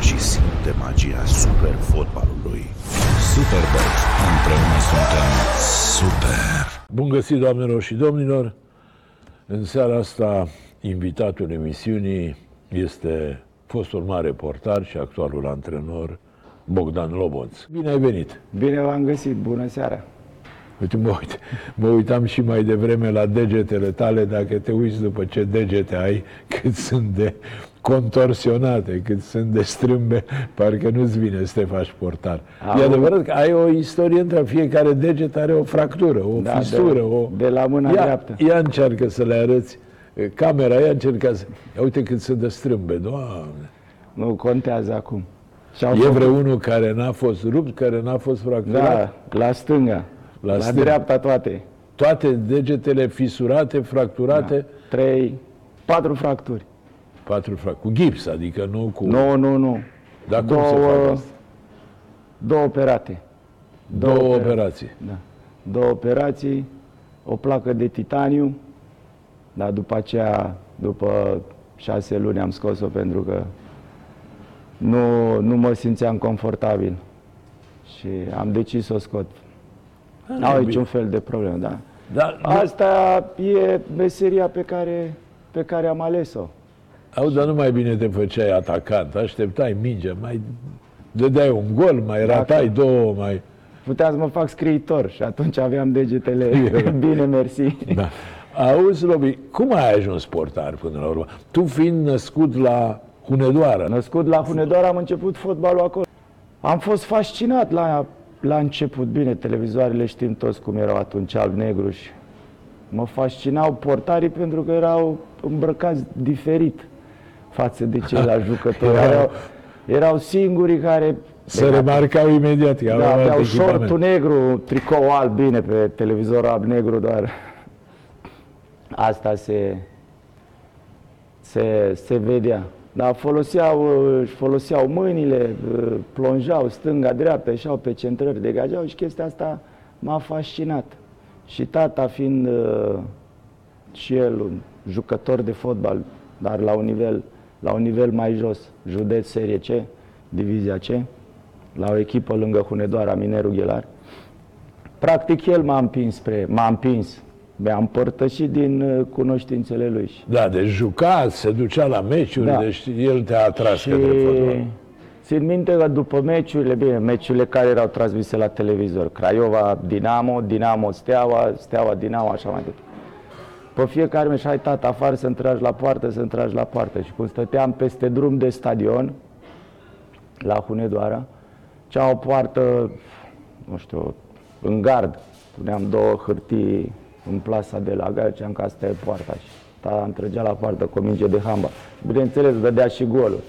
joacă și simte magia super fotbalului. Superbox. Împreună suntem super. Bun găsit, doamnelor și domnilor! În seara asta, invitatul emisiunii este fostul mare portar și actualul antrenor Bogdan Loboț. Bine ai venit! Bine v-am găsit, bună seara! Uite, mă, uit, mă uitam și mai devreme la degetele tale, dacă te uiți după ce degete ai, cât sunt de contorsionate, cât sunt de strâmbe, parcă nu-ți vine să te faci portar. Au. E adevărat că ai o istorie între fiecare deget are o fractură, o Da, fisură, de- o... de la mâna ia, dreaptă. Ia încearcă să le arăți. Camera, ia încerca să... Ia uite cât sunt de strâmbe, doamne. Nu contează acum. Și-au E făcut- vreunul care n-a fost rupt, care n-a fost fracturat? Da, la stânga. La La, la stânga. dreapta toate. Toate degetele fisurate, fracturate, Da. Trei, patru fracturi. Patru fracturi. Cu gips, adică nu cu... Nu, nu, nu. Dar cum se fac asta? două operate. Două opera- operații. Da. Două operații, o placă de titaniu, dar după aceea, după șase luni am scos-o pentru că nu, nu mă simțeam confortabil și am decis să o scot. Nu au bine. niciun fel de problemă, da. Dar, Asta e meseria pe care, pe care am ales-o. Au, dar nu mai bine te făceai atacant, așteptai mingea, mai dădeai un gol, mai Dacă- ratai două, mai... Puteam să mă fac scriitor și atunci aveam degetele bine, mersi. Da. Auzi, Robi, cum ai ajuns portar până la urmă? Tu fiind născut la Hunedoara, Născut la Hunedoara, am început fotbalul acolo. Am fost fascinat la, la început. Bine, televizoarele știm toți cum erau atunci, alb-negru și mă fascinau portarii pentru că erau îmbrăcați diferit față de ceilalți jucători. Erau- Erau, erau singurii care se remarcau imediat că da, aveau alt aveau echipament. șortul negru, tricou alb, bine, pe televizor alb-negru doar. Asta se, se, se vedea. Dar foloseau, își foloseau mâinile, plonjau stânga, dreapta, ieșeau pe centrări, degajau și chestia asta m-a fascinat. Și tata fiind uh, și el un jucător de fotbal, dar la un nivel, la un nivel mai jos, județ serie C, divizia C, la o echipă lângă Hunedoara, Minerul Ghelar. Practic el m-a împins spre, m-a împins, mi-a împărtășit din uh, cunoștințele lui. Și, Da, deci juca, se ducea la meciuri, Da. deci el te-a atras și către fotbal. țin minte că după meciurile, bine, meciurile care erau transmise la televizor, Craiova, Dinamo, Dinamo, Steaua, Steaua, Dinamo, așa mai departe. Pe fiecare meci, hai tata afară să întragi la poartă, să întragi la poartă. Și cum stăteam peste drum de stadion, la Hunedoara, cea o poartă, nu știu, în gard. Puneam două hârtii în plasa de la gard, ziceam că asta e poarta. Și tata îmi trăgea la poartă cu o minge de hamba. Bineînțeles, dădea și golul.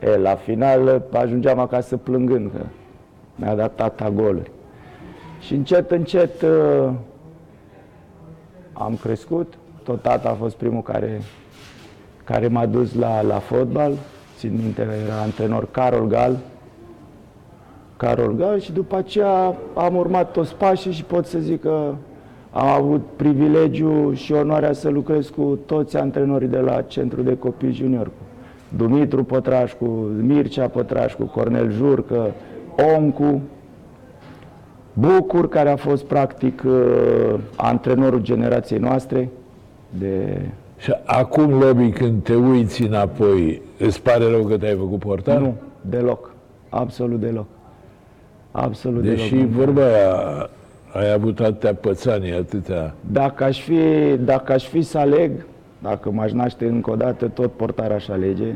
E, la final ajungeam acasă plângând că mi-a dat tata goluri. Și încet, încet uh, am crescut. Tot tata a fost primul care, care m-a dus la, la fotbal. Țin minte că era antrenor Carol Gal. Carol Gal și după aceea am urmat toți pașii și pot să zic că am avut privilegiu și onoarea să lucrez cu toți antrenorii de la Centrul de Copii Junior. Cu Dumitru Pătrașcu, Mircea Pătrașcu, Cornel Jurcă, Oncu, Bucur, care a fost practic uh, antrenorul generației noastre de Și acum, Lobi, când te uiți înapoi, îți pare rău că te-ai făcut portar? Nu, deloc. Absolut deloc. Absolut Deși deloc. vorba aia, ai avut atâtea pățanii, atâtea... Dacă aș, fi, dacă aș fi să aleg, dacă m-aș naște încă o dată, tot portar aș alege.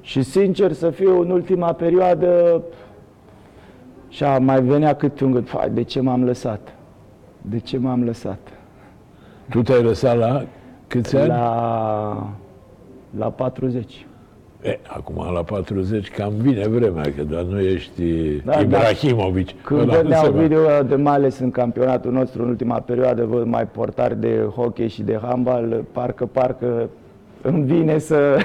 Și sincer să fiu, în ultima perioadă, și a mai venea câte un gând, "Fai, de ce m-am lăsat? De ce m-am lăsat? Tu te-ai lăsat la câți ani? La, la 40. E, acum la 40 cam vine vremea, că doar nu ești Da, Ibrahimovic. Când Ăla nu vedeau se va- video de mai ales în campionatul nostru, în ultima perioadă, văd mai portari de hockey și de handbal, parcă, parcă îmi vine să...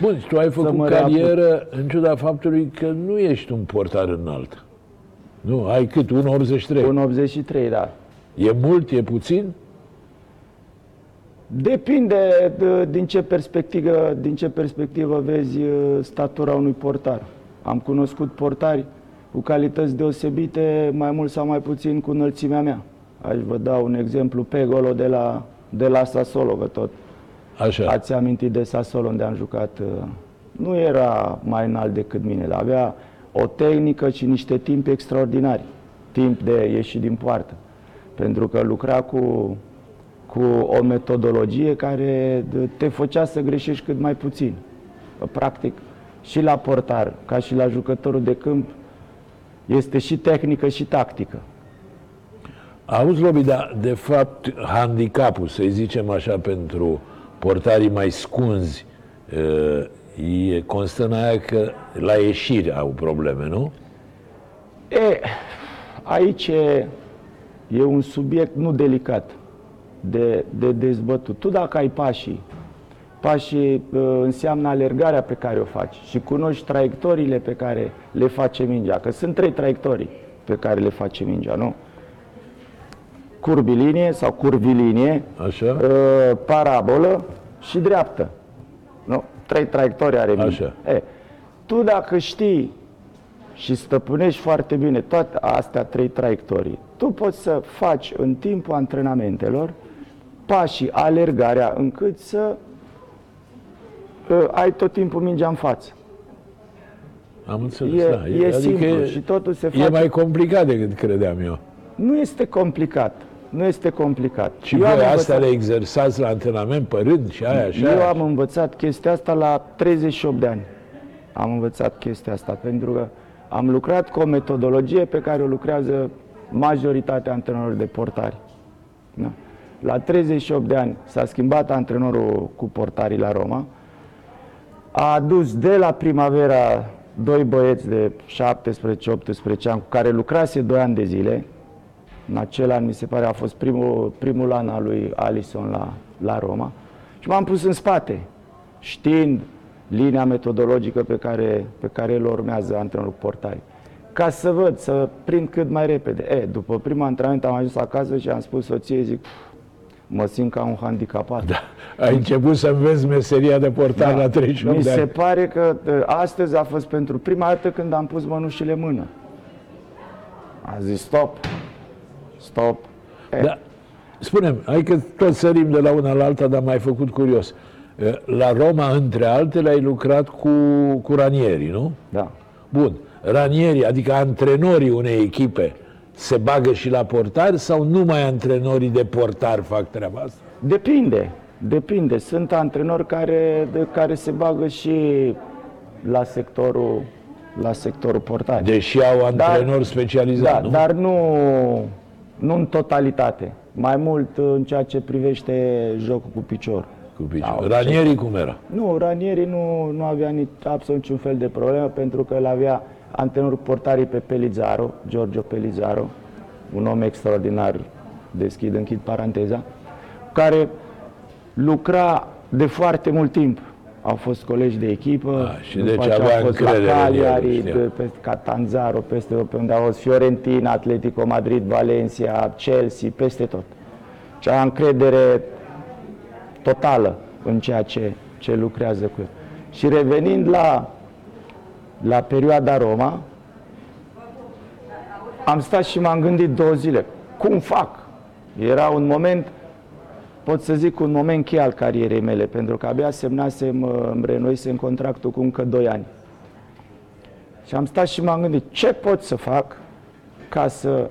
Bun, și tu ai făcut mă carieră în ciuda faptului că nu ești un portar înalt. Nu, ai cât? 1,83. 1,83, da. E mult, e puțin? Depinde de, din, ce perspectivă, din ce perspectivă vezi uh, statura unui portar. Am cunoscut portari cu calități deosebite, mai mult sau mai puțin cu înălțimea mea. Aș vă da un exemplu, Pegolo de la, de la Sassuolo, că tot Așa. ați amintit de Sassuolo unde am jucat. uh, Nu era mai înalt decât mine, dar avea o tehnică și niște timp extraordinari. Timp de ieșit din poartă. Pentru că lucra cu, cu o metodologie care te făcea să greșești cât mai puțin. Practic, și la portar, ca și la jucătorul de câmp, este și tehnică și tactică. Auzi, Lobi, dar de fapt handicapul, să zicem așa, pentru portarii mai scunzi, e, constă în aia că la ieșiri au probleme, nu? E, aici e, e un subiect nu delicat de, de dezbătut. Tu dacă ai pașii, pașii uh, înseamnă alergarea pe care o faci și cunoști traiectoriile pe care le face mingea, că sunt trei traiectorii pe care le face mingea, nu? Curbilinie sau curvilinie, Așa? uh, parabolă și dreaptă. Nu? Trei traiectorii are mingea. E, tu dacă știi și stăpânești foarte bine toate astea trei traiectorii, tu poți să faci în timpul antrenamentelor pașii, alergarea, încât să uh, ai tot timpul mingea în față. Am înțeles, E, da. e simplu și totul se face... E mai complicat decât credeam eu. Nu este complicat. Nu este complicat. Și Eu voi am astea învățat- le exersați la antrenament pe rând și aia și Eu aia. am învățat chestia asta la 38 de ani. Am învățat chestia asta pentru că am lucrat cu o metodologie pe care o lucrează majoritatea antrenorilor de portari. Da. La 38 de ani s-a schimbat antrenorul cu portarii la Roma. A adus de la primavera doi băieți de 17-18 ani cu care lucrase 2 ani de zile. În acel an, mi se pare, a fost primul, primul an al lui Alison la, la Roma. Și m-am pus în spate, știind linia metodologică pe care, pe care îl urmează antrenorul portari. Ca să văd, să prind cât mai repede. E, după prima antrenament am ajuns acasă și am spus soției, zic, "Pf, mă simt ca un handicapat. Da. Ai început să înveți meseria de portar la 38 Mi de se ani. pare că uh, astăzi a fost pentru prima dată când am pus mănușile în mână. A zis stop, stop. E, Da. Spune-mi, hai că tot sărim de la una la alta, dar m-ai făcut curios. La Roma, între altele, ai lucrat cu, cu ranierii, nu? da. Bun. Ranierii, adică antrenorii unei echipe, se bagă și la portari sau numai antrenorii de portar fac treaba asta? Depinde, depinde. Sunt antrenori care, de, care se bagă și la sectorul, la sectorul portar. Deși au antrenori da, specializați, nu? dar nu, nu în totalitate. Mai mult în ceea ce privește jocul cu picior. Cu picior. Sau Ranierii cum era? Nu, Ranieri nu, nu avea nici, absolut niciun fel de problemă pentru că îl avea antrenorul portarii pe Pelizaro, Giorgio Pelizaro, un om extraordinar, deschid, închid paranteza, care lucra de foarte mult timp. Au fost colegi de echipă, Ah, și după deci aceea avea au fost la încredere în el, Cagliari, știa. de, pe Catanzaro, peste pe unde au fost Fiorentina, Atletico Madrid, Valencia, Chelsea, peste tot. Și a încredere totală în ceea ce, ce lucrează cu el. Și revenind la, la perioada Roma, am stat și m-am gândit două zile. Cum fac? Era un moment, pot să zic, un moment cheie al carierei mele, pentru că abia semnasem, uh, îmi renoisem contractul cu încă doi ani. Și am stat și m-am gândit, ce pot să fac ca să,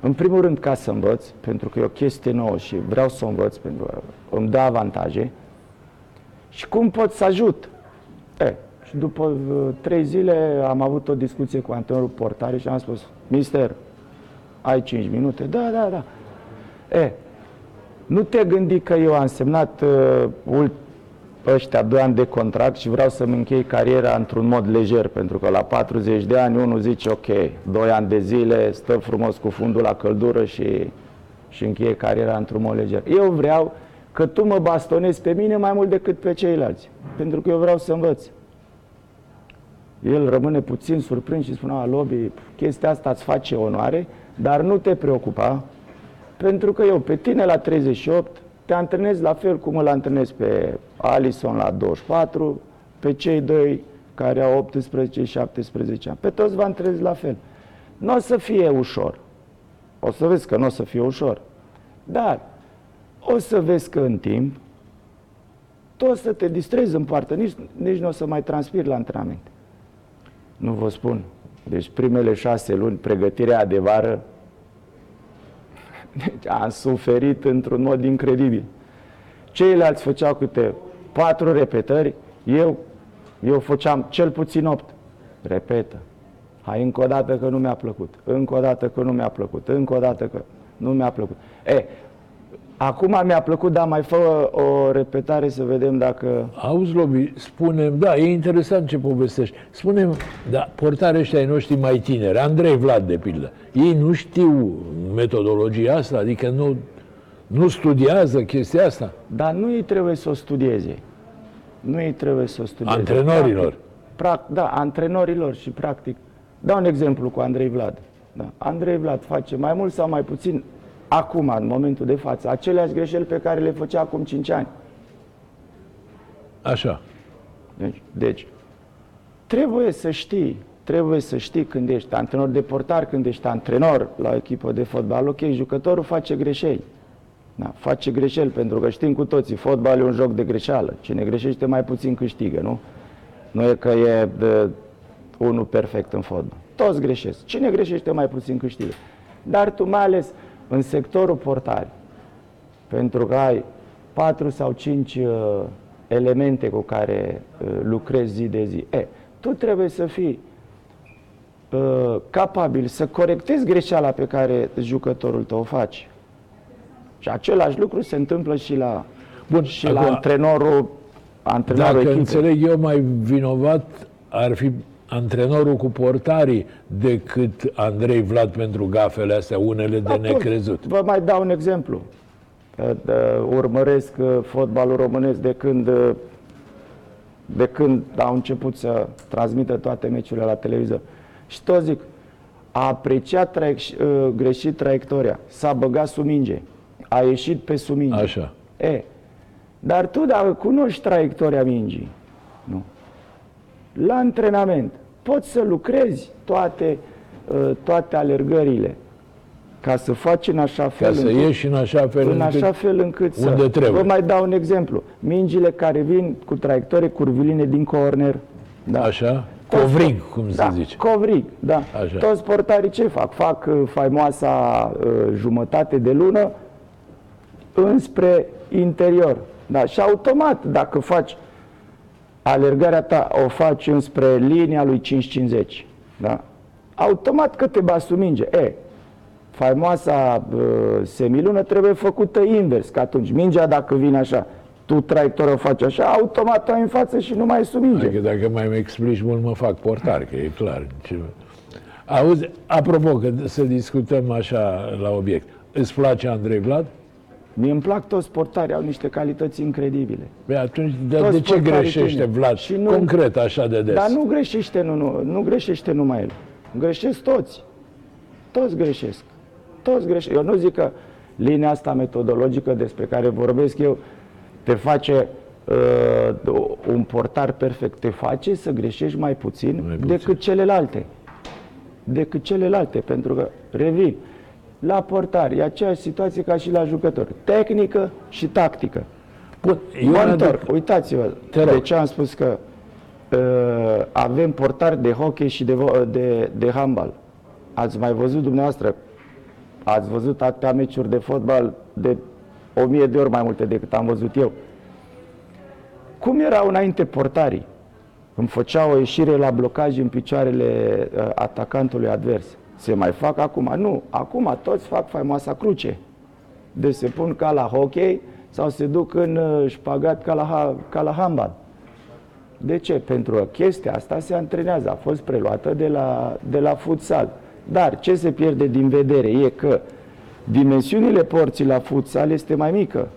în primul rând, ca să învăț, pentru că e o chestie nouă și vreau să o învăț, pentru că îmi dă avantaje, și cum pot să ajut. E, și după uh, trei zile am avut o discuție cu antrenorul portare și am spus, mister, ai 5 minute? Da, da, da. E, nu te gândi că eu am semnat uh, ult- ăștia doi ani de contract și vreau să-mi închei cariera într-un mod lejer, pentru că la 40 de ani unul zice, ok, doi ani de zile, stă frumos cu fundul la căldură și, și încheie cariera într-un mod lejer. Eu vreau că tu mă bastonezi pe mine mai mult decât pe ceilalți, pentru că eu vreau să învăț. El rămâne puțin surprins și spune, a, Lobi, chestia asta îți face onoare, dar nu te preocupa, pentru că eu pe tine la 38 te antrenezi la fel cum îl antrenezi pe Alison la 24, pe cei doi care au 18 17 ani. Pe toți vă antrenezi la fel. Nu o să fie ușor. O să vezi că nu o să fie ușor. Dar o să vezi că în timp tu o să te distrezi în poartă, nici, nici nu o să mai transpiri la antrenament. Nu vă spun. Deci primele șase luni, pregătirea de vară, deci am suferit într-un mod incredibil. Ceilalți făceau câte patru repetări, eu, eu făceam cel puțin opt. Repetă. Hai încă o dată că nu mi-a plăcut. Încă o dată că nu mi-a plăcut. Încă o dată că nu mi-a plăcut. E, Acum mi-a plăcut, dar mai fă o repetare să vedem dacă... Auzi, Lobi, spunem, da, e interesant ce povestești. Spunem, da, portare ăștia ai noștri mai tineri, Andrei Vlad, de pildă, ei nu știu metodologia asta, adică nu, nu studiază chestia asta? Dar nu îi trebuie să o studieze. Nu îi trebuie să o studieze. Antrenorilor. Practic, practic, da, antrenorilor și practic. Dau un exemplu cu Andrei Vlad. Da. Andrei Vlad face mai mult sau mai puțin acum, în momentul de față, aceleași greșeli pe care le făcea acum 5 ani. Așa. Deci, deci, trebuie să știi, trebuie să știi când ești antrenor de portar, când ești antrenor la o echipă de fotbal, ok, jucătorul face greșeli. Da, face greșeli, pentru că știm cu toții, fotbal e un joc de greșeală. Cine greșește mai puțin câștigă, nu? Nu e că e de unul perfect în fotbal. Toți greșesc. Cine greșește mai puțin câștigă. Dar tu mai ales în sectorul portare, pentru că ai patru sau cinci uh, elemente cu care uh, lucrezi zi de zi, e, tu trebuie să fii uh, capabil să corectezi greșeala pe care jucătorul tău o face. Și același lucru se întâmplă și la, Bun, și acum, la antrenorul, antrenorul Dacă echipei. înțeleg eu, mai vinovat ar fi antrenorul cu portarii decât Andrei Vlad pentru gafele astea, unele de Atunci, necrezut. Vă mai dau un exemplu. Urmăresc uh, fotbalul românesc de când, uh, de când au început să transmită toate meciurile la televizor. Și tot zic, a apreciat traiec- uh, greșit traiectoria, s-a băgat sub minge, a ieșit pe sub minge. Așa. E, dar tu dacă cunoști traiectoria mingii, nu, la antrenament, poți să lucrezi toate, uh, toate alergările ca să faci în așa fel Ca să încât, ieși în așa fel în încât... așa fel încât unde să... trebuie. Vă mai dau un exemplu. Mingile care vin cu traiectorie curviline din corner. Da. Așa? Toți Covrig, sport- cum se da, zice. Covrig, da. Așa. Toți portarii ce fac? Fac uh, faimoasa uh, jumătate de lună înspre interior. Da, și automat, dacă faci alergarea ta, o faci înspre linia lui 550. Da? Automat că te bați sub minge. E, faimoasa uh, semilună trebuie făcută invers, că atunci mingea dacă vine așa, tu traiectoria o faci așa, automat o ai în față și nu mai e sub minge. Adică dacă mai îmi explici mult, mă fac portar, că e clar. Ce... Auzi, apropo, că să discutăm așa la obiect. Îți place Andrei Vlad? Mie îmi plac toți portarii, au niște calități incredibile. Băi, atunci, de, Toți de ce portarii greșește tineri. Vlad? Și nu- Concret, așa de des. Dar nu greșește, nu, nu, nu greșește numai el. Greșesc toți. Toți greșesc. Toți greșesc. Eu nu zic că linia asta metodologică despre care vorbesc eu te face uh, un portar perfect. Te face să greșești mai puțin, Mai puțin. decât celelalte. Decât celelalte. Pentru că, revin, la portar e aceeași situație ca și la jucător. Tehnică și tactică. Bun, eu Mă aduc- întorc, uitați-vă Te rog. de ce am spus că uh, avem portari de hockey și de, vo- de, de handbal. Ați mai văzut dumneavoastră, ați văzut atâtea meciuri de fotbal de o mie de ori mai multe decât am văzut eu. Cum erau înainte portarii? Îmi făceau o ieșire la blocaj în picioarele uh, atacantului advers. Se mai fac acum? Nu. Acum toți fac faimoasa cruce. Deci se pun ca la hockey sau se duc în uh, șpagat ca la, ha- ca la handbal. De ce? Pentru că chestia asta se antrenează, a fost preluată de la, de la futsal. Dar ce se pierde din vedere e că dimensiunile porții la futsal este mai mică.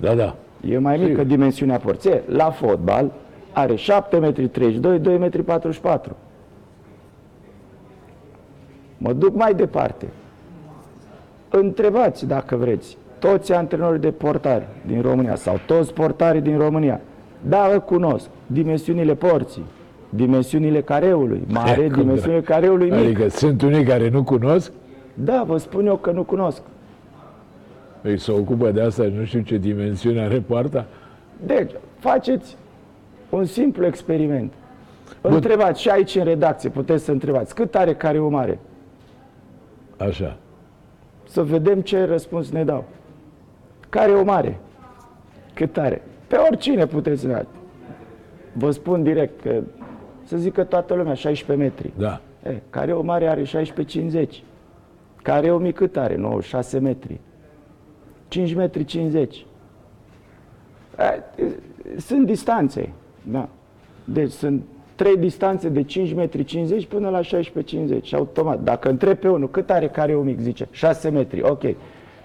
Da, da. E mai mică Sigur. dimensiunea porții. E, La fotbal are 7 metri 32, 2 metri 44. Mă duc mai departe. Întrebați dacă vreți. toți antrenorii de portari din România sau toți portarii din România, da, cunosc dimensiunile porții, dimensiunile careului mare, E, cum dimensiunile dracu. careului mic. Adică sunt unii care nu cunosc, Da, vă spun eu că nu cunosc. îi se ocupă de asta, nu știu ce dimensiune are poarta. Deci, faceți un simplu experiment. Întrebați și aici în redacție, puteți să întrebați, cât are careul mare? Așa. Să vedem ce răspuns ne dau. Careul mare? Cât are? Pe oricine puteți să ne dați. Vă spun direct că, să zică toată lumea, 16 metri. Da. E, careul mare are 16,50. Careul mic cât are? 96 metri. 5 metri 50. E, sunt distanțe. Da. Deci sunt trei distanțe de 5 metri 50 până la 16,50. Și automat, dacă întreb pe unul cât are careul mic, zice 6 metri, ok.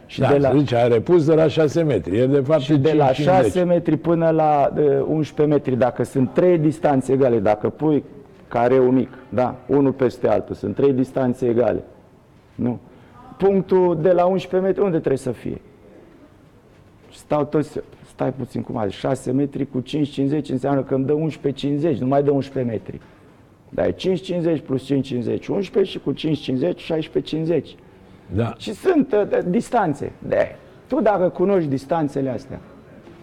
Și Da, de la, zice, are pus de la 6 metri. E de fapt și de la 5,50. 6 metri până la uh, 11 metri, dacă sunt trei distanțe egale, dacă pui careul mic, da, unul peste altul, sunt trei distanțe egale. Nu. Punctul de la 11 metri, unde trebuie să fie? Stau toți, stai puțin cum azi, 6 metri cu 5,50 înseamnă că îmi dă 11,50, nu mai dă 11 metri. Da, e 5,50 plus 5,50, 11 și cu 5,50, 16,50. Da. Și sunt uh, de- distanțe. De. Tu dacă cunoști distanțele astea,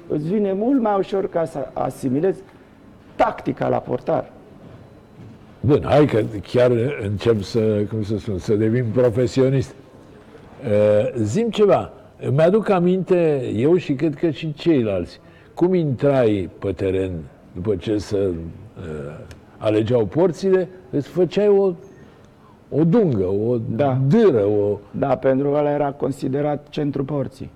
îți vine mult mai ușor ca să asimilezi tactica la portar. Bun, hai că chiar încep să, cum să spun, să devin profesionist. Uh, Zim ceva. Îmi aduc aminte, eu și cred că și ceilalți, cum intrai pe teren după ce să uh, alegeau porțile, îți făceai o, o dungă, o Da. dâră, o... Da, pentru că ăla era considerat centru porții.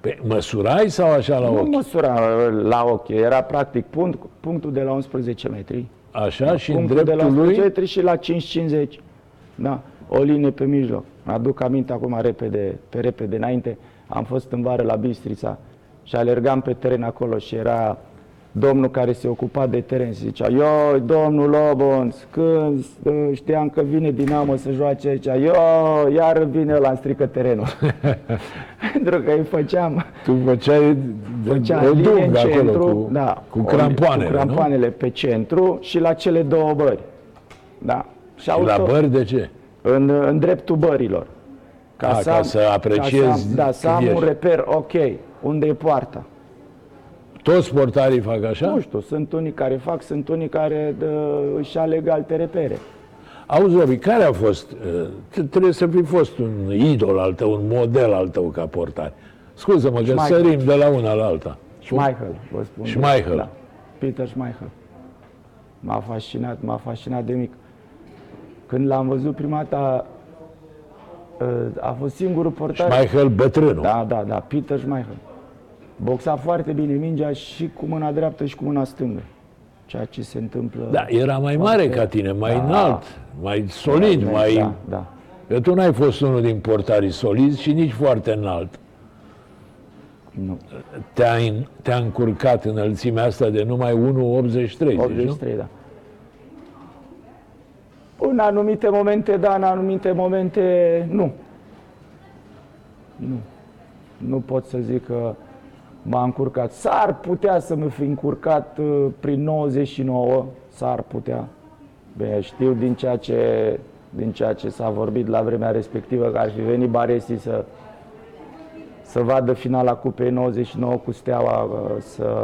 Pe, măsurai sau așa la Nu ochi? măsura uh, la ochi, era practic punct, punctul de la 11 metri. Așa și în punctul de la dreptul 11 lui? metri și la 5,50. Da, o linie pe mijloc. Aduc aminte acum repede, pe repede înainte. Am fost în vară la Bistrița și alergam pe teren acolo și era domnul care se ocupa de teren și zicea Eu, domnul Lobons, când uh, știam că vine Dinamo să joace aici, eu, iar vine ăla, îmi strică terenul. Pentru că îi făceam, Tu făceai făceam o linie în dungă acolo centru, cu, da, cu o- crampoanele, cu crampoanele pe centru și la cele două bări. Da. Și, nu? Și la auto- bări de ce? În, în dreptul bărilor. A, ca să apreciezi ca să, am- da, să când am un ești. reper, ok, unde e poarta. Toți portarii fac așa? Nu știu, sunt unii care fac, sunt unii care dă, își aleg alte repere. Auzi, Robi, care a fost, uh, t- trebuie să fi fost un idol al tău, un model al tău ca portar. Scuză-mă că Schmeichel. sărim de la una la alta. Schmeichel, vă spun. Schmeichel. Da. Peter Schmeichel. M-a fascinat, m-a fascinat de mic. Când l-am văzut prima dată, uh, a fost singurul portar. Michael bătrânul. Da, da, da, Peter Schmeichel. Boxa foarte bine mingea și cu mâna dreaptă și cu mâna stângă. Ceea ce se întâmplă... Da, era mai mare ca tine, mai Da. înalt, mai solid, da, mai... Da, da. Că tu n-ai fost unul din portarii solizi și nici foarte înalt. Nu. Te-a, în- te-a încurcat înălțimea asta de numai 1,83, zici, nu? 83, da. În anumite momente, da, în anumite momente, nu. Nu. Nu pot să zic că m-a încurcat. S-ar putea să mă fi încurcat uh, prin 99, s-ar putea. Bine, știu din ceea ce, din ceea ce s-a vorbit la vremea respectivă că ar fi venit Baresi să, să vadă finala Cupei 99 cu Steaua, uh, să,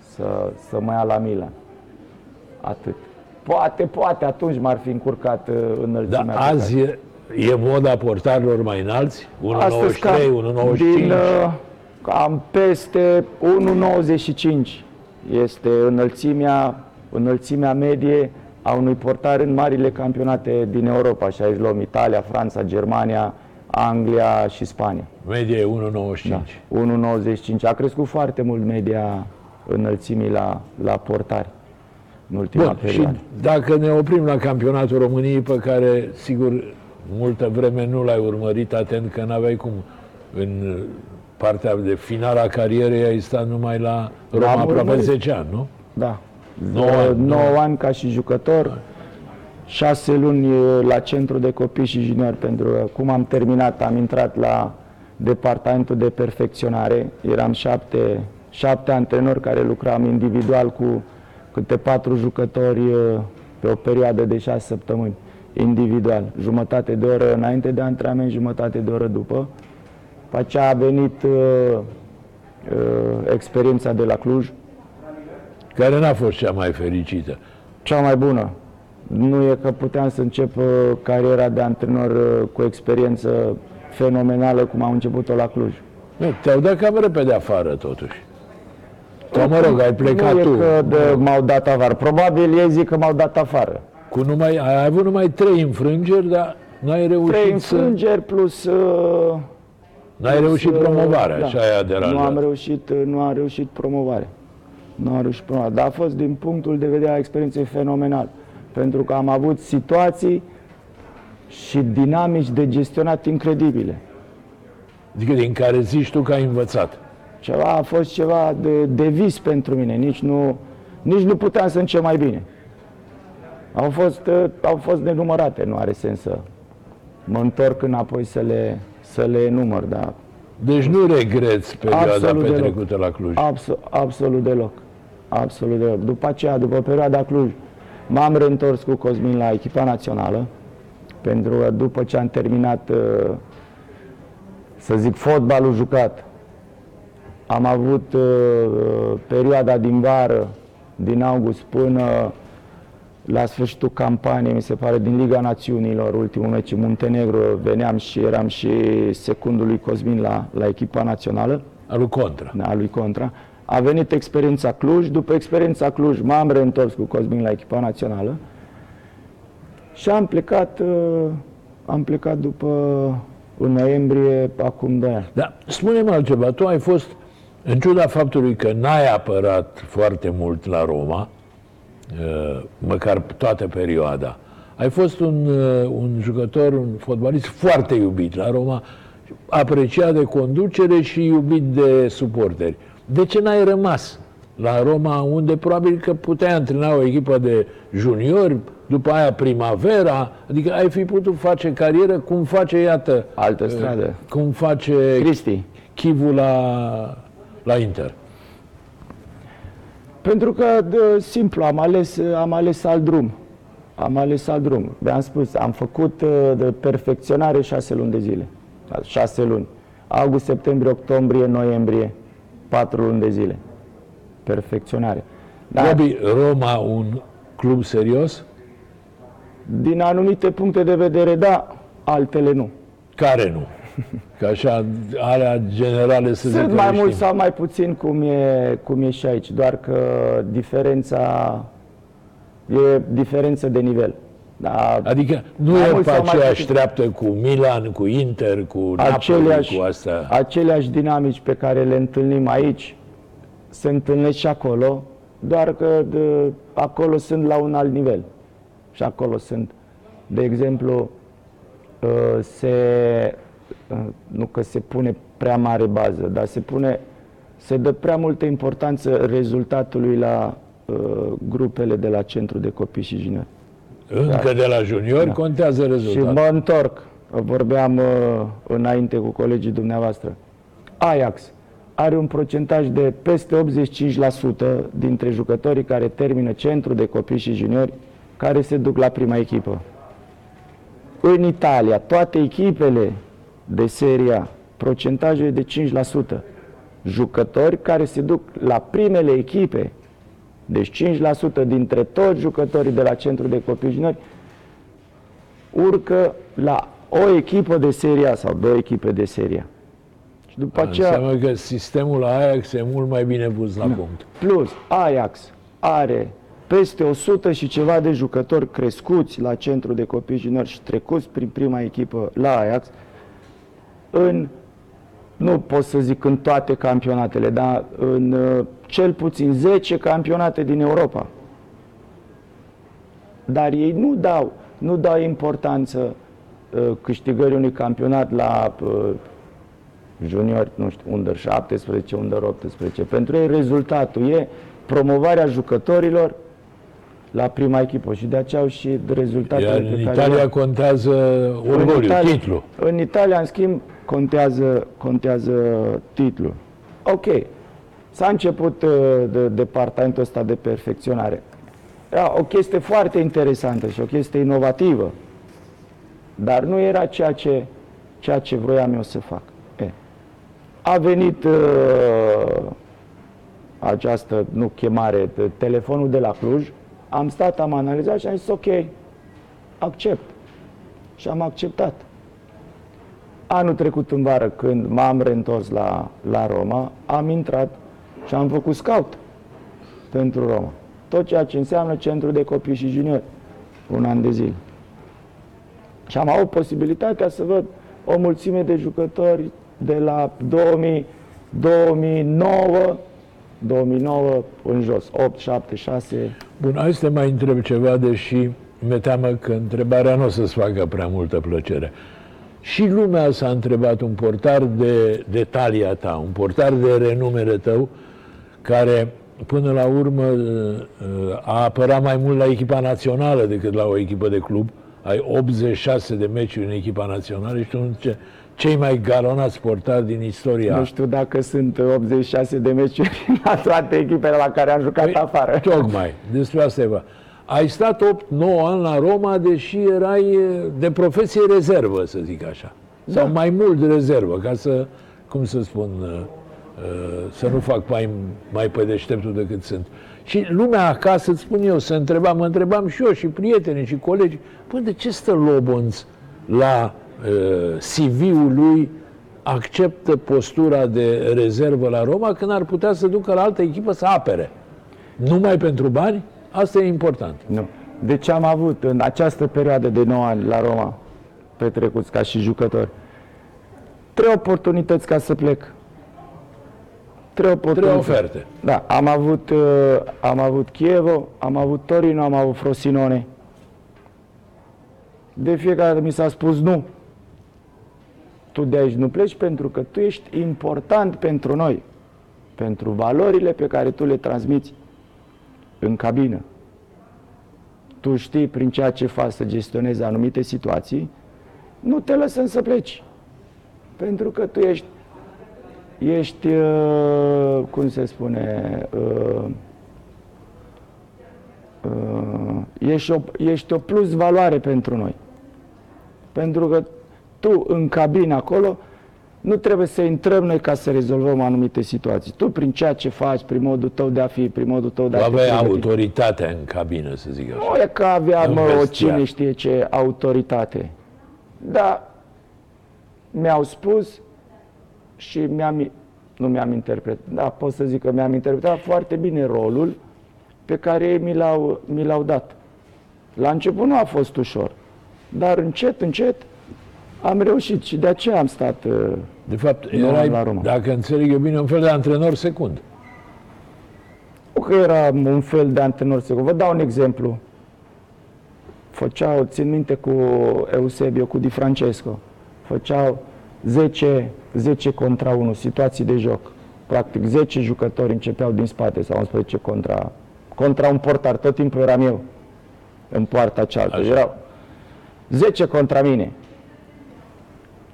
să, să mă ia la Milan. Atât. Poate, poate atunci m-ar fi încurcat uh, Da, înălțimea. pe azi e, e moda portarilor mai înalți? 1,93, Astăzi cam 1,95? din, uh, cam peste 1,95 este înălțimea, înălțimea medie a unui portar în marile campionate din Europa. Și aici luăm Italia, Franța, Germania, Anglia și Spania. Media e 1,95. Da. 1,95. A crescut foarte mult media înălțimii la, la portari în ultima Bun, și perioadă. dacă ne oprim la campionatul României, pe care, sigur, multă vreme nu l-ai urmărit atent, că n-aveai cum în partea de finala carierei ai stat numai la Roma Am aproape urmărit. 10 ani, nu? Da. Nouă 9 ani, nouă. ani ca și jucător, 6 luni e, la centru de copii și juniori, pentru că cum am terminat, am intrat la departamentul de perfecționare. Eram șapte, șapte antrenori care lucram individual cu câte patru jucători uh, pe o perioadă de șase săptămâni, individual. Jumătate de oră înainte de antrenament, jumătate de oră după. După aceea a venit uh, uh, experiența de la Cluj, Care n-a fost cea mai fericită. cea mai bună. Nu e că puteam să încep uh, cariera de antrenor uh, cu experiență fenomenală cum am început-o la Cluj. Nu, Te-au dat cam repede afară, totuși. Sau, mă rog, ai plecat nu tu. e că de, m-au dat afară. Probabil ei zic că m-au dat afară. Cu numai, ai avut numai trei înfrângeri, dar n-ai reușit Trei să... înfrângeri plus... Uh, N-ai plus, reușit uh, promovarea, da. și aia a Nu am deranjat. reușit, uh, nu am reușit promovare. Nu am reușit promovare. Dar a fost din punctul de vedere a experienței fenomenal. Pentru că am avut situații și dinamici de gestionat incredibile. Adică din care zici tu că ai învățat. Ceva a fost ceva de, de vis pentru mine, nici nu, nici nu puteam să încep mai bine. Au fost, uh, au fost nenumărate, nu are sens să mă întorc înapoi să le, să le enumăr, dar Deci nu regreți perioada Absolut deloc. petrecută la Cluj. abso- absolut deloc. Absolut deloc. După aceea, după perioada Cluj, m-am reîntors cu Cosmin la echipa națională, pentru că după ce am terminat, uh, să zic, fotbalul jucat, am avut uh, uh, perioada din vară, din august până la sfârșitul campaniei, mi se pare, din Liga Națiunilor, ultimul meci în Muntenegru, veneam și eram și secundul lui Cosmin la, la echipa națională A lui Contra. a lui Contra. A venit experiența Cluj, după experiența Cluj m-am reîntors cu Cosmin la echipa națională și am plecat, uh, am plecat după în noiembrie, acum 2 ani. Dar spune-mi altceva, tu ai fost, în ciuda faptului că n-ai apărat foarte mult la Roma, uh, măcar toată perioada, ai fost un, uh, un jucător, un fotbalist foarte iubit la Roma, apreciat de conducere și iubit de suporteri. De ce n-ai rămas la Roma, unde probabil că puteai antrena o echipă de juniori, după aia primavera, adică ai fi putut face carieră cum face, iată, Altă stradă. cum face Cristi. Chivul la, la Inter. Pentru că, de, simplu, am ales, am ales alt drum. Am ales alt drum. V-am spus, am făcut uh, de perfecționare șase luni de zile. Da, Șase luni. August, septembrie, octombrie, noiembrie. Patru luni de zile. Perfecționare. Da, Gabi, Roma un club serios? din anumite puncte de vedere, da, altele nu. Care nu? Că așa, alea generale să zic Sunt că mai le mult știm. sau mai puțin cum e, cum e și aici, doar că diferența e diferență de nivel. Da, Adică nu Mai e mult pe sau mai aceeași puțin. treaptă cu Milan, cu Inter, cu Napoli, aceleași, cu astea. aceleași dinamici pe care le întâlnim aici se întâlnesc și acolo, doar că de, acolo sunt la un alt nivel. Și acolo sunt, de exemplu, uh, se, uh, nu că se pune prea mare bază, dar se pune, se dă prea multă importanță rezultatului la uh, grupele de la centru de copii și juniori. Încă de la juniori contează Și rezultatul. mă întorc, vorbeam uh, înainte cu colegii dumneavoastră. Ajax are un procentaj de peste 85% dintre jucătorii care termină centru de copii și juniori care se duc la prima echipă. În Italia, toate echipele de seria, procentajul e de 5%. Jucători care se duc la primele echipe, deci 5% dintre toți jucătorii de la centru de copii și juniori urcă la o echipă de seria sau două echipe de seria. Și după aceea, Înseamnă că sistemul Ajax e mult mai bine pus la punct. plus, Ajax are peste 100 și ceva de jucători crescuți la centru de copii juniori și trecuți prin prima echipă la Ajax în, nu pot să zic în toate campionatele, dar în uh, cel puțin 10 campionate din Europa. Dar ei nu dau, nu dau importanță uh, câștigării unui campionat la uh, juniori, nu știu, under 17, under 18. Pentru ei rezultatul e promovarea jucătorilor la prima echipă și de aceea au și rezultatele Iar pe în care Italia le-au. contează În orgoliu, Italia- titlu. În Italia, în schimb, contează, contează titlul. Ok. S-a început uh, de, departamentul ăsta de perfecționare. Era o chestie foarte interesantă și o chestie inovativă. Dar nu era ceea ce, ceea ce vroiam eu să fac. E. A venit uh, această, nu chemare, t- telefonul de la Cluj, am stat, am analizat și am zis ok, accept. Și am acceptat. Anul trecut în vară, când m-am reîntors la, la Roma, am intrat și am făcut scout pentru Roma. Tot ceea ce înseamnă centru de copii și juniori. Un an de zile. Și am avut posibilitatea să văd o mulțime de jucători de la 2000, 2009, 2009 în jos, 8, 7, 6. Bun, hai să te mai întreb ceva, deși mi-e teamă că întrebarea nu o să-ți facă prea multă plăcere. Și lumea s-a întrebat un portar de, de talia ta, un portar de renumere tău, care până la urmă a apărat mai mult la echipa națională decât la o echipă de club. Ai 86 de meciuri în echipa națională și tu unul dintre cei mai galonați portari din istoria Nu știu dacă sunt 86 de meciuri la toate echipele la care am jucat Păi, afară. Tocmai, despre asta e vorba. Ai stat 8-9 ani la Roma, deși erai e, de profesie rezervă, să zic așa. Sau Da. mai mult rezervă, ca să, cum să spun, uh, uh, să nu fac mai, mai pe deșteptul decât sunt. Și lumea acasă, îți spun eu, se întreba, mă întrebam și eu, și prietenii, și colegi, păi de ce stă Lobonț la uh, CV-ul lui acceptă postura de rezervă la Roma când ar putea să ducă la altă echipă să apere? Numai pentru bani? Asta e important. Nu. Deci am avut în această perioadă de 9 ani la Roma, petrecuți ca și jucător, trei oportunități ca să plec. Trei Trei oportunități. oferte. Da, am avut, uh, am avut Chievo, am avut Torino, am avut Frosinone. De fiecare dată mi s-a spus nu. Tu de aici nu pleci pentru că tu ești important pentru noi. Pentru valorile pe care tu le transmiți în cabină. Tu știi prin ceea ce faci să gestionezi anumite situații, nu te lăsăm să pleci. Pentru că tu ești ești, uh, cum se spune, uh, uh, ești, o, ești o plus valoare pentru noi. Pentru că tu în cabină acolo nu trebuie să intrăm noi ca să rezolvăm anumite situații. Tu prin ceea ce faci, prin modul tău de a fi, prin modul tău de Tu a te aveai pregăti. autoritatea în cabină, să zic Nu așa. e că aveam În mă, o vestiar. cine știe ce autoritate. Dar mi-au spus și mi-am, nu mi-am interpretat, da, pot să zic că mi-am interpretat foarte bine rolul pe care ei mi l-au, mi l-au dat. La început nu a fost ușor, dar încet, încet am reușit și de aceea am stat uh, De fapt, Nu, erai, la Roma. dacă înțeleg eu bine, un fel de antrenor secund. Nu că era un fel de antrenor secund. Vă dau un exemplu. Făceau, țin minte cu Eusebio, cu Di Francesco. Făceau 10, 10 contra 1, situații de joc. Practic 10 jucători începeau din spate sau 11 contra, contra un portar. Tot timpul eram eu în poarta cealaltă. Așa. Erau 10 contra mine.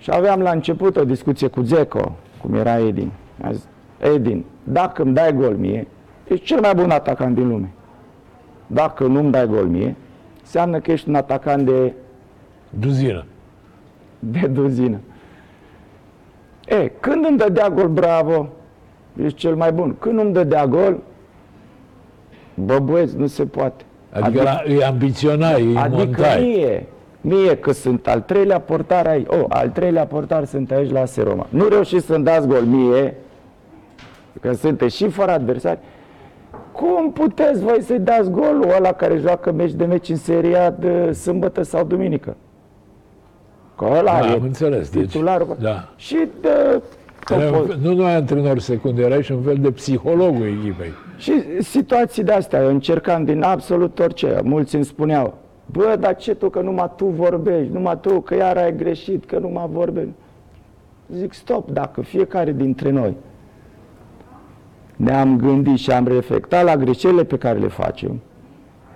Și aveam la început o discuție cu Zeco, cum era Edin. A zis, Edin, dacă îmi dai gol mie, ești cel mai bun atacant din lume. Dacă nu-mi dai gol mie, înseamnă că ești un atacant de, Duzină. de duzină. E, când îmi dădea gol, bravo, ești cel mai bun. Când nu-mi dădea gol, bă băieți, nu se poate. Adică, la, îi ambiționai, îi Adică montai. mie, mie că sunt al treilea portar aici, oh, al treilea portar sunt aici la AS Roma. Nu reușiți să-mi dați gol mie, că sunteți și fără adversari. Cum puteți voi să-i dați golul ăla care joacă meci de meci în seria de sâmbătă sau duminică? Că ăla Da, e am înțeles. Deci, titularul. da. Și de, Era un fel- nu numai antrenor secund, erai și un fel de psihologul echipei. Și situații de astea, eu încercam din absolut orice. Mulți îmi spuneau, bă, dar ce tu, că numai tu vorbești, numai tu, că iar ai greșit, că numai vorbești. Zic, stop, dacă fiecare dintre noi ne-am gândit și am reflectat la greșelile pe care le facem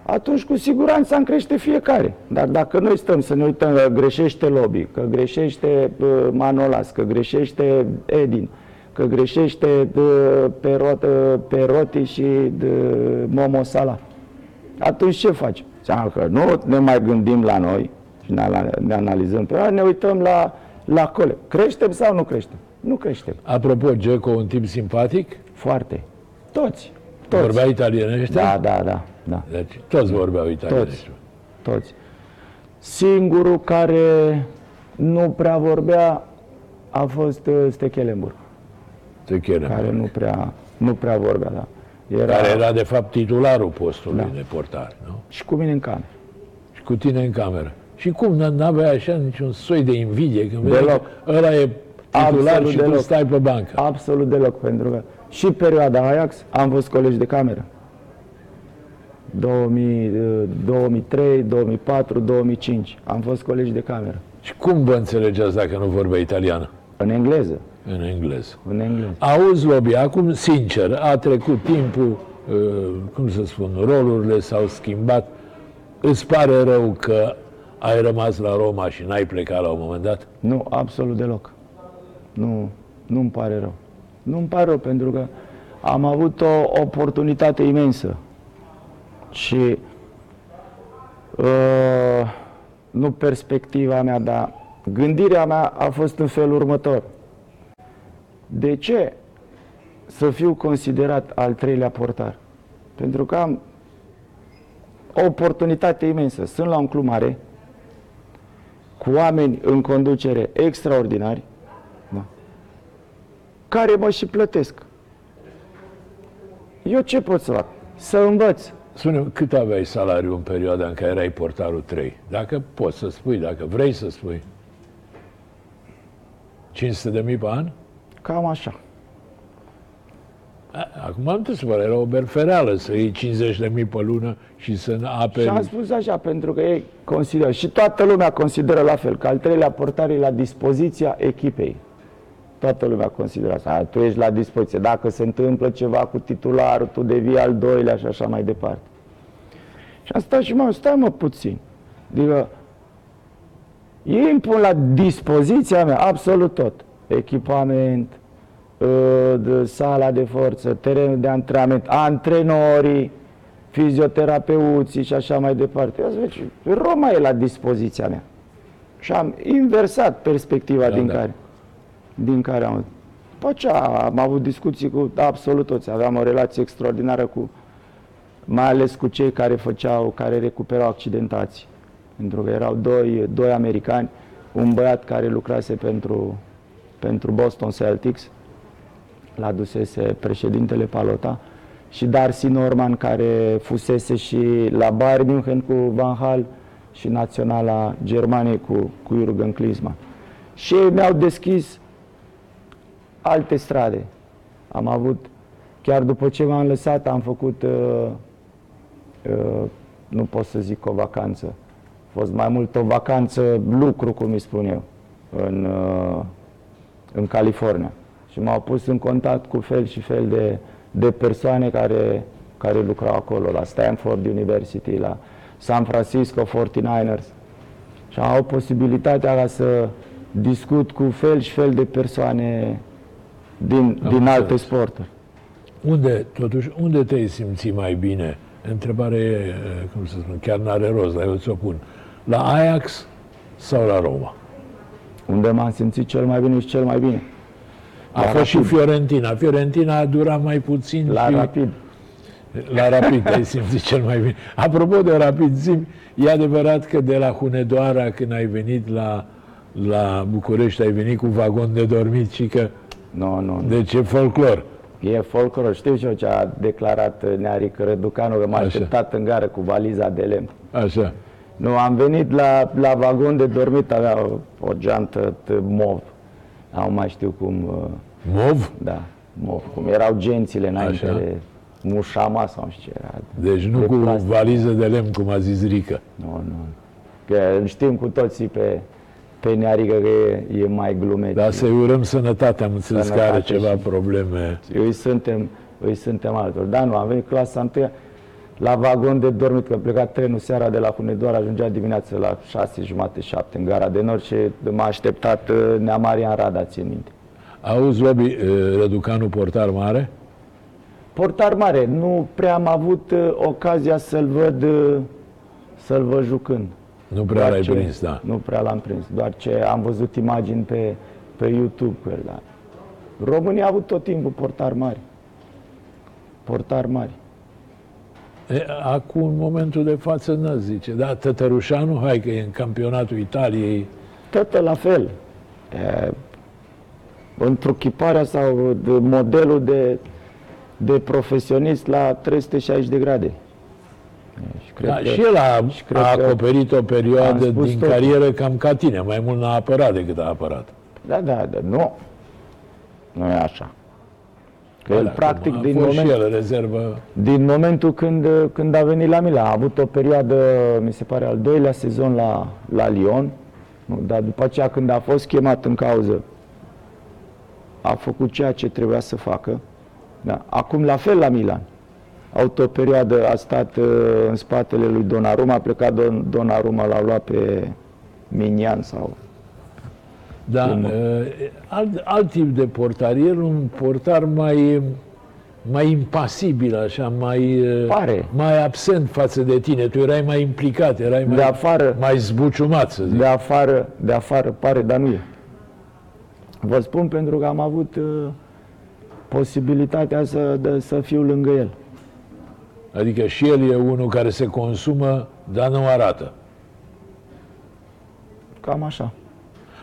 atunci cu siguranță am crește fiecare. Dar dacă noi stăm să ne uităm că greșește Lobby, că greșește uh, Manolas, că greșește Edin, că greșește uh, Perot, uh, Peroti și uh, Momo Salah, atunci ce facem? Înseamnă că nu ne mai gândim la noi și ne, ne analizăm pe noi, ne uităm la, la cole. Creștem sau nu creștem? Nu creștem. Apropo, Geco, un tip simpatic? Foarte. Toți. Toți. Vorbea italienește? Da, da, da. da. Deci toți vorbeau italienește. Toți. Toți. Singurul care nu prea vorbea a fost uh, Stechelenburg, Techele. care nu prea, nu prea vorbea, da. Era, care era de fapt titularul postului Da. de portar, nu? și cu mine în cameră. Și cu tine în cameră. Și cum, n- n-avea așa niciun soi de invidie când vedeai Deloc. că ăla e titular Absolut și tu deloc. stai pe bancă. Absolut deloc, pentru că și perioada Ajax am fost colegi de cameră. 2000, uh, 2003, 2004, 2005. Am fost colegi de cameră. Și cum vă înțelegeați dacă nu vorbea italiană? În engleză. În engleză. În engleză. Auzi, Lobby, acum, sincer, a trecut timpul, uh, cum să spun, rolurile s-au schimbat. Îți pare rău că ai rămas la Roma și n-ai plecat la un moment dat? Nu, absolut deloc. Nu, nu-mi pare rău. Nu-mi pare rău pentru că am avut o oportunitate imensă. Și uh, nu perspectiva mea, dar gândirea mea a fost în felul următor. De ce să fiu considerat al treilea portar? Pentru că am o oportunitate imensă. Sunt la un club mare, cu oameni în conducere extraordinari, da, care mă și plătesc. Eu ce pot să fac? Să învăț. spune cât aveai salariu în perioada în care erai portarul 3? Dacă poți să spui, dacă vrei să spui. 500 de mii pe an? Cam așa. A, Acum nu te supăra, era o berfereală să iei 50 de mii pe lună și să apeli. Și am spus așa, pentru că ei consideră, și toată lumea consideră la fel, că al treilea portar e la dispoziția echipei. Toată lumea consideră asta. A, Tu ești la dispoziție. Dacă se întâmplă ceva cu titularul, tu devii al doilea și așa mai departe. Și am stat și mă, stai mă puțin. Adică, ei îmi pun la dispoziția mea absolut tot. Echipament, ă, de sala de forță, terenul de antrenament, antrenorii, fizioterapeuții și așa mai departe. Eu zic, Roma e la dispoziția mea. Și am inversat perspectiva Da, din da. care din care am după aceea am avut discuții cu absolut toți. Aveam o relație extraordinară cu mai ales cu cei care făceau, care recuperau accidentați. Pentru că erau doi, doi americani, un băiat care lucrase pentru, pentru Boston Celtics, l-a dusese președintele Palota, și Darcy Norman, care fusese și la Bayern München cu Van Hal și naționala Germaniei cu, cu Jürgen Klinsmann. Și ei mi-au deschis alte strade. Am avut, chiar după ce m-am lăsat, am făcut, uh, uh, nu pot să zic o vacanță, a fost mai mult o vacanță lucru, cum îi spun eu, în, uh, în California. Și m-au pus în contact cu fel și fel de, de persoane care, care lucrau acolo, la Stanford University, la San Francisco 49ers. Și am avut posibilitatea ca să discut cu fel și fel de persoane din, din înțeles. alte sporturi. Unde, totuși, unde te-ai simți mai bine? Întrebare, e, cum să spun, chiar n-are rost, dar eu ți-o pun. La Ajax sau la Roma? Unde m-am simțit cel mai bine și cel mai bine. A La fost și Rapid. Fiorentina. Fiorentina a durat mai puțin La și... rapid. La Rapid te-ai simțit cel mai bine. Apropo de Rapid, zim, e adevărat că de la Hunedoara, când ai venit la, la București, ai venit cu vagon de dormit și că... Nu, nu, nu. Deci e folclor. E folclor. Știu și eu ce a declarat uh, Nearic Răducanu, că m-a Așa. așteptat în gară cu valiza de lemn. Așa. Nu, am venit la, la vagon de dormit, avea o, o geantă t- mov. Nu mai știu cum, uh, Mov? da, mov, cum erau gențile înainte Așa. de mușama sau nu știu ce era. Deci nu De cu plastic. valiză de lemn, cum a zis Rică. Nu, nu. Că știm cu toții pe, pe Nearică că e, e mai glumeț. Dar să-i urăm sănătate, am înțeles că are Sănătate ceva și- probleme. Îi suntem, îi suntem altor. Da, nu, am venit clasa întâia. La vagon de dormit, că pleca trenul seara de la Hunedoara, ajungea dimineața la 6 jumate, 7 în gara de nord și m-a așteptat uh, Nea Marian Rada, țin minte. Auzi, Lobi, uh, Răducanu portar mare? Portar mare, nu prea am avut uh, ocazia să-l văd, uh, să-l văd jucând. Nu prea Doar l-ai ce- prins, da. Nu prea l-am prins, doar ce am văzut imagini pe, pe YouTube cu el. Da. România a avut tot timpul portar mari. Portar mari. E, acum, în momentul de față, nu zice. Da, Tătărușanu, hai că e în campionatul Italiei. Tot la fel. E, întruchiparea sau de modelul de, de profesionist la 360 de grade. E, Și cred Da, că, și el a, și cred a că acoperit o perioadă am spus din totul. carieră cam ca tine. Mai mult n-a apărat decât a apărat. Da, da, da, nu. Nu e așa. Că el, Da, practic, a din fost moment, și el rezervă. Din momentul când, când a venit la Milan, a avut o perioadă, mi se pare, al doilea sezon la, la Lyon, nu, dar după aceea când a fost chemat în cauză, a făcut ceea ce trebuia să facă. Da. Acum la fel la Milan. A avut o perioadă, a stat uh, în spatele lui Donnarumma, a plecat Don, Donnarumma, l-a luat pe Minian sau... Da, Cum? uh, alt, alt tip de portar. El un portar mai, mai impasibil, așa, mai, uh, Pare. mai absent față de tine. Tu erai mai implicat, erai mai, De afară, mai zbuciumat, să zic. de afară, de afară pare, dar nu e. Vă spun pentru că am avut uh, posibilitatea să, de, să fiu lângă el. Adică și el e unul care se consumă, dar nu arată. Cam așa.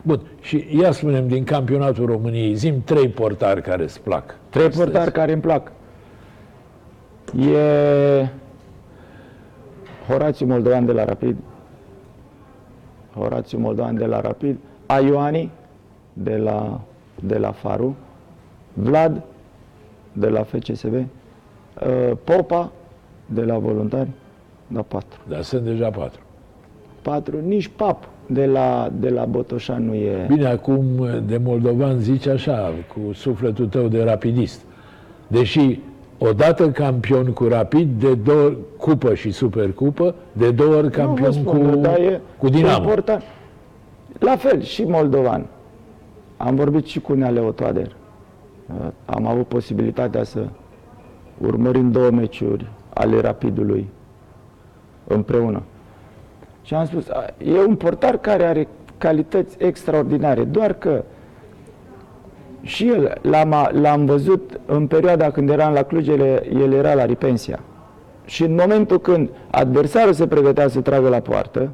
Bun, și ia spunem din campionatul României, zim trei portari care îți plac. Trei astăzi. portari care îmi plac. E Horațiu Moldovan de la Rapid. Horațiu Moldovan de la Rapid. Aioani de la, de la Faru. Vlad de la FCSB. uh, Popa de la Voluntari. Da, patru. Dar sunt deja patru. Patru. Nici Pap de la, de la Botoșan nu e... Bine, acum de moldovan zici așa, cu sufletul tău de rapidist. Deși odată campion cu rapid, de două ori cupă și supercupă, de două ori Nu vă campion spun, cu, dar e cu Dinamo. Important. La fel, și moldovan. Am vorbit și cu Nea Leotoader. Uh, Am avut posibilitatea să urmărim două meciuri ale Rapidului împreună. Și am spus, "A, e un portar care are calități extraordinare, doar că și el l-am, l-am văzut în perioada când eram la Cluj, el, el era la Ripensia. Și în momentul când adversarul se pregătea să tragă la poartă,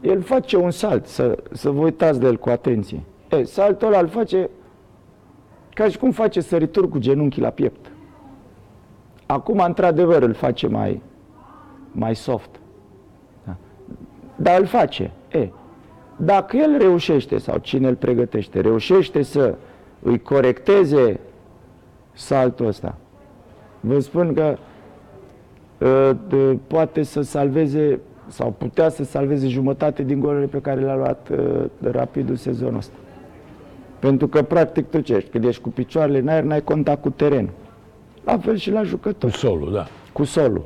el face un salt, să, să vă uitați de el cu atenție. E, saltul ăla îl face ca și cum face sărituri cu genunchii la piept. Acum, într-adevăr, îl face mai, mai soft. Da. Dar îl face. E, dacă el reușește, sau cine îl pregătește, reușește să îi corecteze saltul ăsta, vă spun că uh, de- poate să salveze sau putea să salveze jumătate din golurile pe care le-a luat uh, rapidul sezonul ăsta. Pentru că, practic, tu ce ești? Când ești cu picioarele în aer, n-ai contact cu terenul. La fel și la Cu jucător, solul, da. cu solul.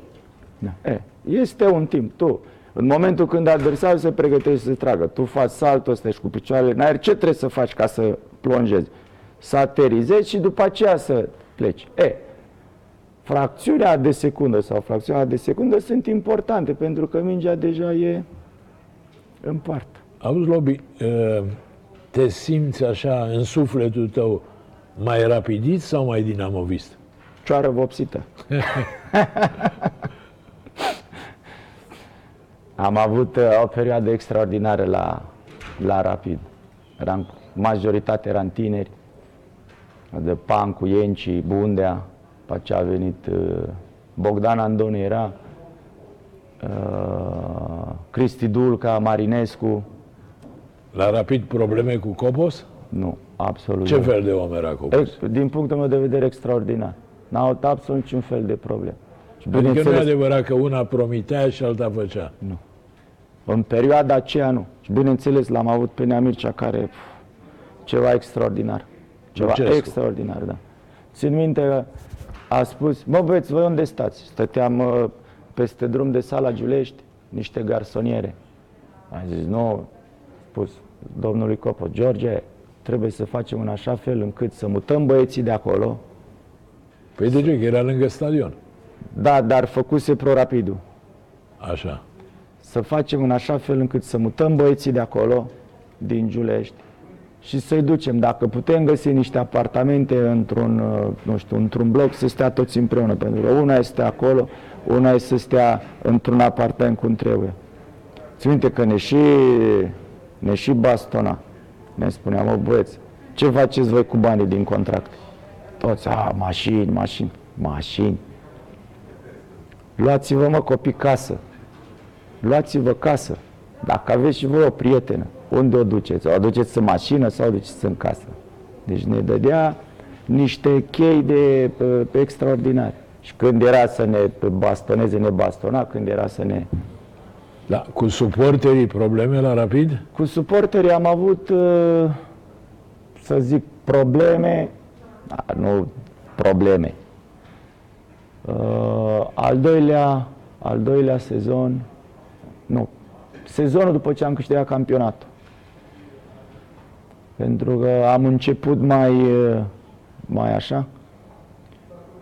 Da. E, este un timp. Tu, în momentul când adversarul se pregătește să tragă, tu faci saltul ăsta, ești cu picioarele în aer, ce trebuie să faci ca să plonjezi? Să aterizezi și după aceea să pleci. E, fracțiunea de secundă sau fracțiunea de secundă sunt importante pentru că mingea deja e în parte. Auzi, Lobi, uh, te simți așa în sufletul tău mai rapidist sau mai dinamovist? Cioară vopsită. Am avut uh, o perioadă extraordinară la, la Rapid. Eram, majoritatea eran tineri, de Pancu, Ienci, Bundea, după aceea a venit uh, Bogdan Andone era, uh, Cristi Dulca, Marinescu, La rapid probleme cu Copos? nu, absolut Ce nu. fel de om era Copos? Ex- din punctul meu de vedere extraordinar. N-a avut absolut niciun fel de probleme. Și Adică nu e bineînțeles, adevărat că una promitea și alta făcea. În perioada aceea nu. Și bineînțeles l-am avut pe Nea Mircea care pf, ceva extraordinar. Ceva Lucescu. extraordinar, da. Țin minte că a spus, mă băieți, voi unde stați? Stăteam uh, peste drum de sala Giulești, niște garsoniere. A zis, nu, a spus domnului Copo, George, trebuie să facem în așa fel încât să mutăm băieții de acolo. Păi de ce? Că era lângă stadion. Da, dar făcuse pro-rapidul. Așa. Să facem în așa fel încât să mutăm băieții de acolo, din Giulești, și să-i ducem. Dacă putem găsi niște apartamente într-un, uh, nu știu, într-un bloc, să stea toți împreună. Pentru că una este acolo, una este să stea într-un apartament cum trebuie. Ți minte că ne și, ne și bastona. Ne spunea, mă băieți, ce faceți voi cu banii din contract? Toți, a, mașini, mașini, mașini. Luați-vă, mă, copii, casă. Luați-vă casă. Dacă aveți și voi o prietenă, unde o duceți? O aduceți în mașină sau o duceți în casă? Deci ne dădea niște chei de uh, extraordinare. Și când era să ne bastoneze, ne bastona, când era să ne... Da, cu suporterii probleme la Rapid? Cu suporterii am avut, uh, să zic, probleme, da, nu probleme. Uh, al doilea, al doilea sezon, nu, sezonul după ce am câștigat campionatul. Pentru că am început mai, uh, mai așa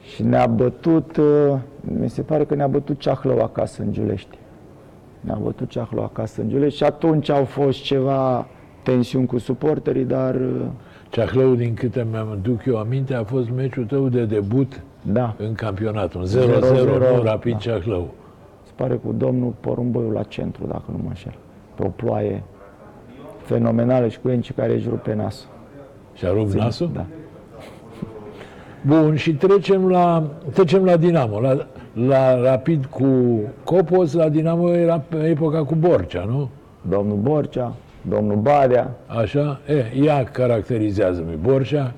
și ne-a bătut, uh, mi se pare că ne-a bătut Ceahlău acasă în Giulești. Ne-a bătut Ceahlău acasă în Giulești și atunci au fost ceva tensiuni cu suporterii, dar uh, Ceahlău, din câte mi-am duc eu aminte, a fost meciul tău de debut da, în campionat. Un 0-0, 0-0, nu Rapid da. Ceahlău. Se pare cu domnul Porumboiu la centru, dacă nu mă înșel. Pe o ploaie fenomenală și cu enci care își rupe nasul. Și-a rupt nasul? Da. Bun, și trecem la, trecem la Dinamo. La, la Rapid cu Copos, la Dinamo era pe epoca cu Borcea, nu? Domnul Borcea, domnul Badea, Așa? E, ea caracterizează-mi Borcea.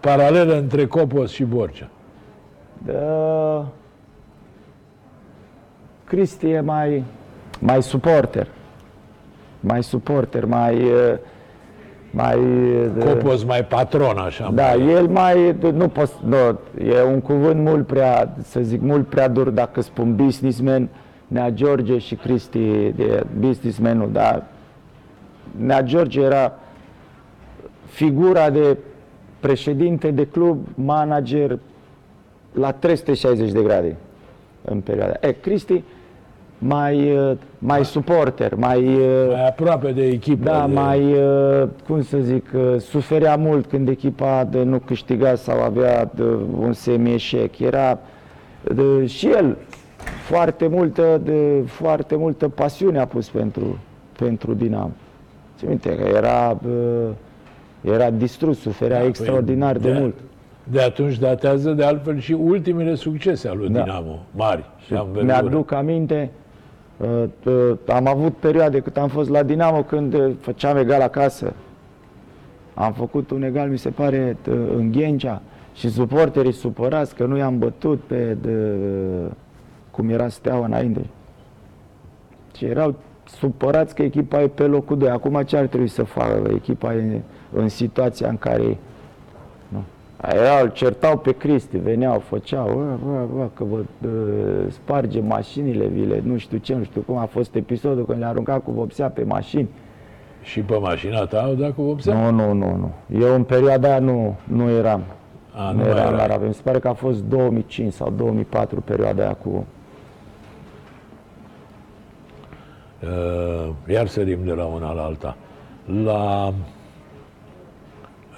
Paralelă între Copos și Borcea. Da. Cristi e mai, mai suporter. Mai suporter, mai... eh, mai eh, Copos mai patron, așa. Da, mai, el mai, nu pot, nu, e un cuvânt mult prea, să zic, mult prea dur dacă spun businessman, Nea George și Cristi de businessmanul, dar Nea George era figura de președinte de club, manager la 360 de grade în perioada. E, Cristi mai, eh, mai suporter, mai, eh, mai aproape de echipă. da, de, mai, uh, cum să zic, uh, suferea mult când echipa de nu câștiga sau avea de, un semi-eșec. Era de, și el foarte multă, de, foarte multă pasiune a pus pentru, pentru Dinamo. Ți minte că era, uh, era distrus, suferea Da, extraordinar păi, de de- mult. De atunci datează de altfel și ultimele succese ale lui Da. Dinamo, mari și anvergură. Mi-aduc aminte, uh, uh, am avut perioade cât am fost la Dinamo când uh, făceam egal acasă. Am făcut un egal, mi se pare, t- în Ghencea și suporterii supărați că nu i-am bătut pe de, cum era steaua înainte. Și erau supărați că echipa e pe locul 2. Acum ce ar trebui să facă? Echipa e în situația în care e. Nu. Erau, îl certau pe Cristi, veneau, făceau, bă, bă, bă, că vă uh, sparge mașinile, vile, nu știu ce, nu știu cum a fost episodul când le-a aruncat cu vopsea pe mașini. Și pe mașina ta au dat cu vopsea? Nu, nu, nu, nu. Eu în perioada aia nu, nu eram. A, nu nu mai eram la era. Rapid. Mi se pare că a fost 2005 sau 2004 perioada aia cu... Uh, iar sărim de la una la alta. La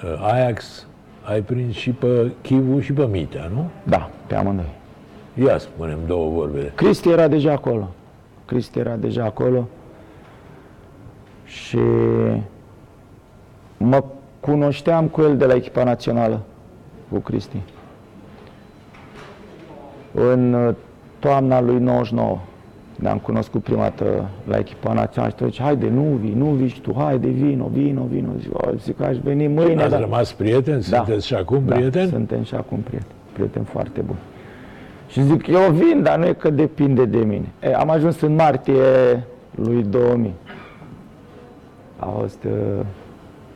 uh, Ajax ai prins și pe Chivu și pe Mitea, nu? Da, pe amândoi. Ia spunem două vorbe. Cristi era deja acolo. Cristi era deja acolo. Și mă cunoșteam cu el de la echipa națională, cu Cristi. În uh, toamna lui 99 ne-am cunoscut prima dată la echipa națională și tot zice, haide, nu vii, nu vii și tu, haide, vino, vino, vino. Zic, "O, zic aș veni mâine. Ați dar- rămas prieteni? Sunteți și acum da, prieteni? suntem și acum prieteni. Prieteni foarte buni. Și zic, eu vin, dar nu e că depinde de mine. E, am ajuns în martie lui 2000. A fost uh,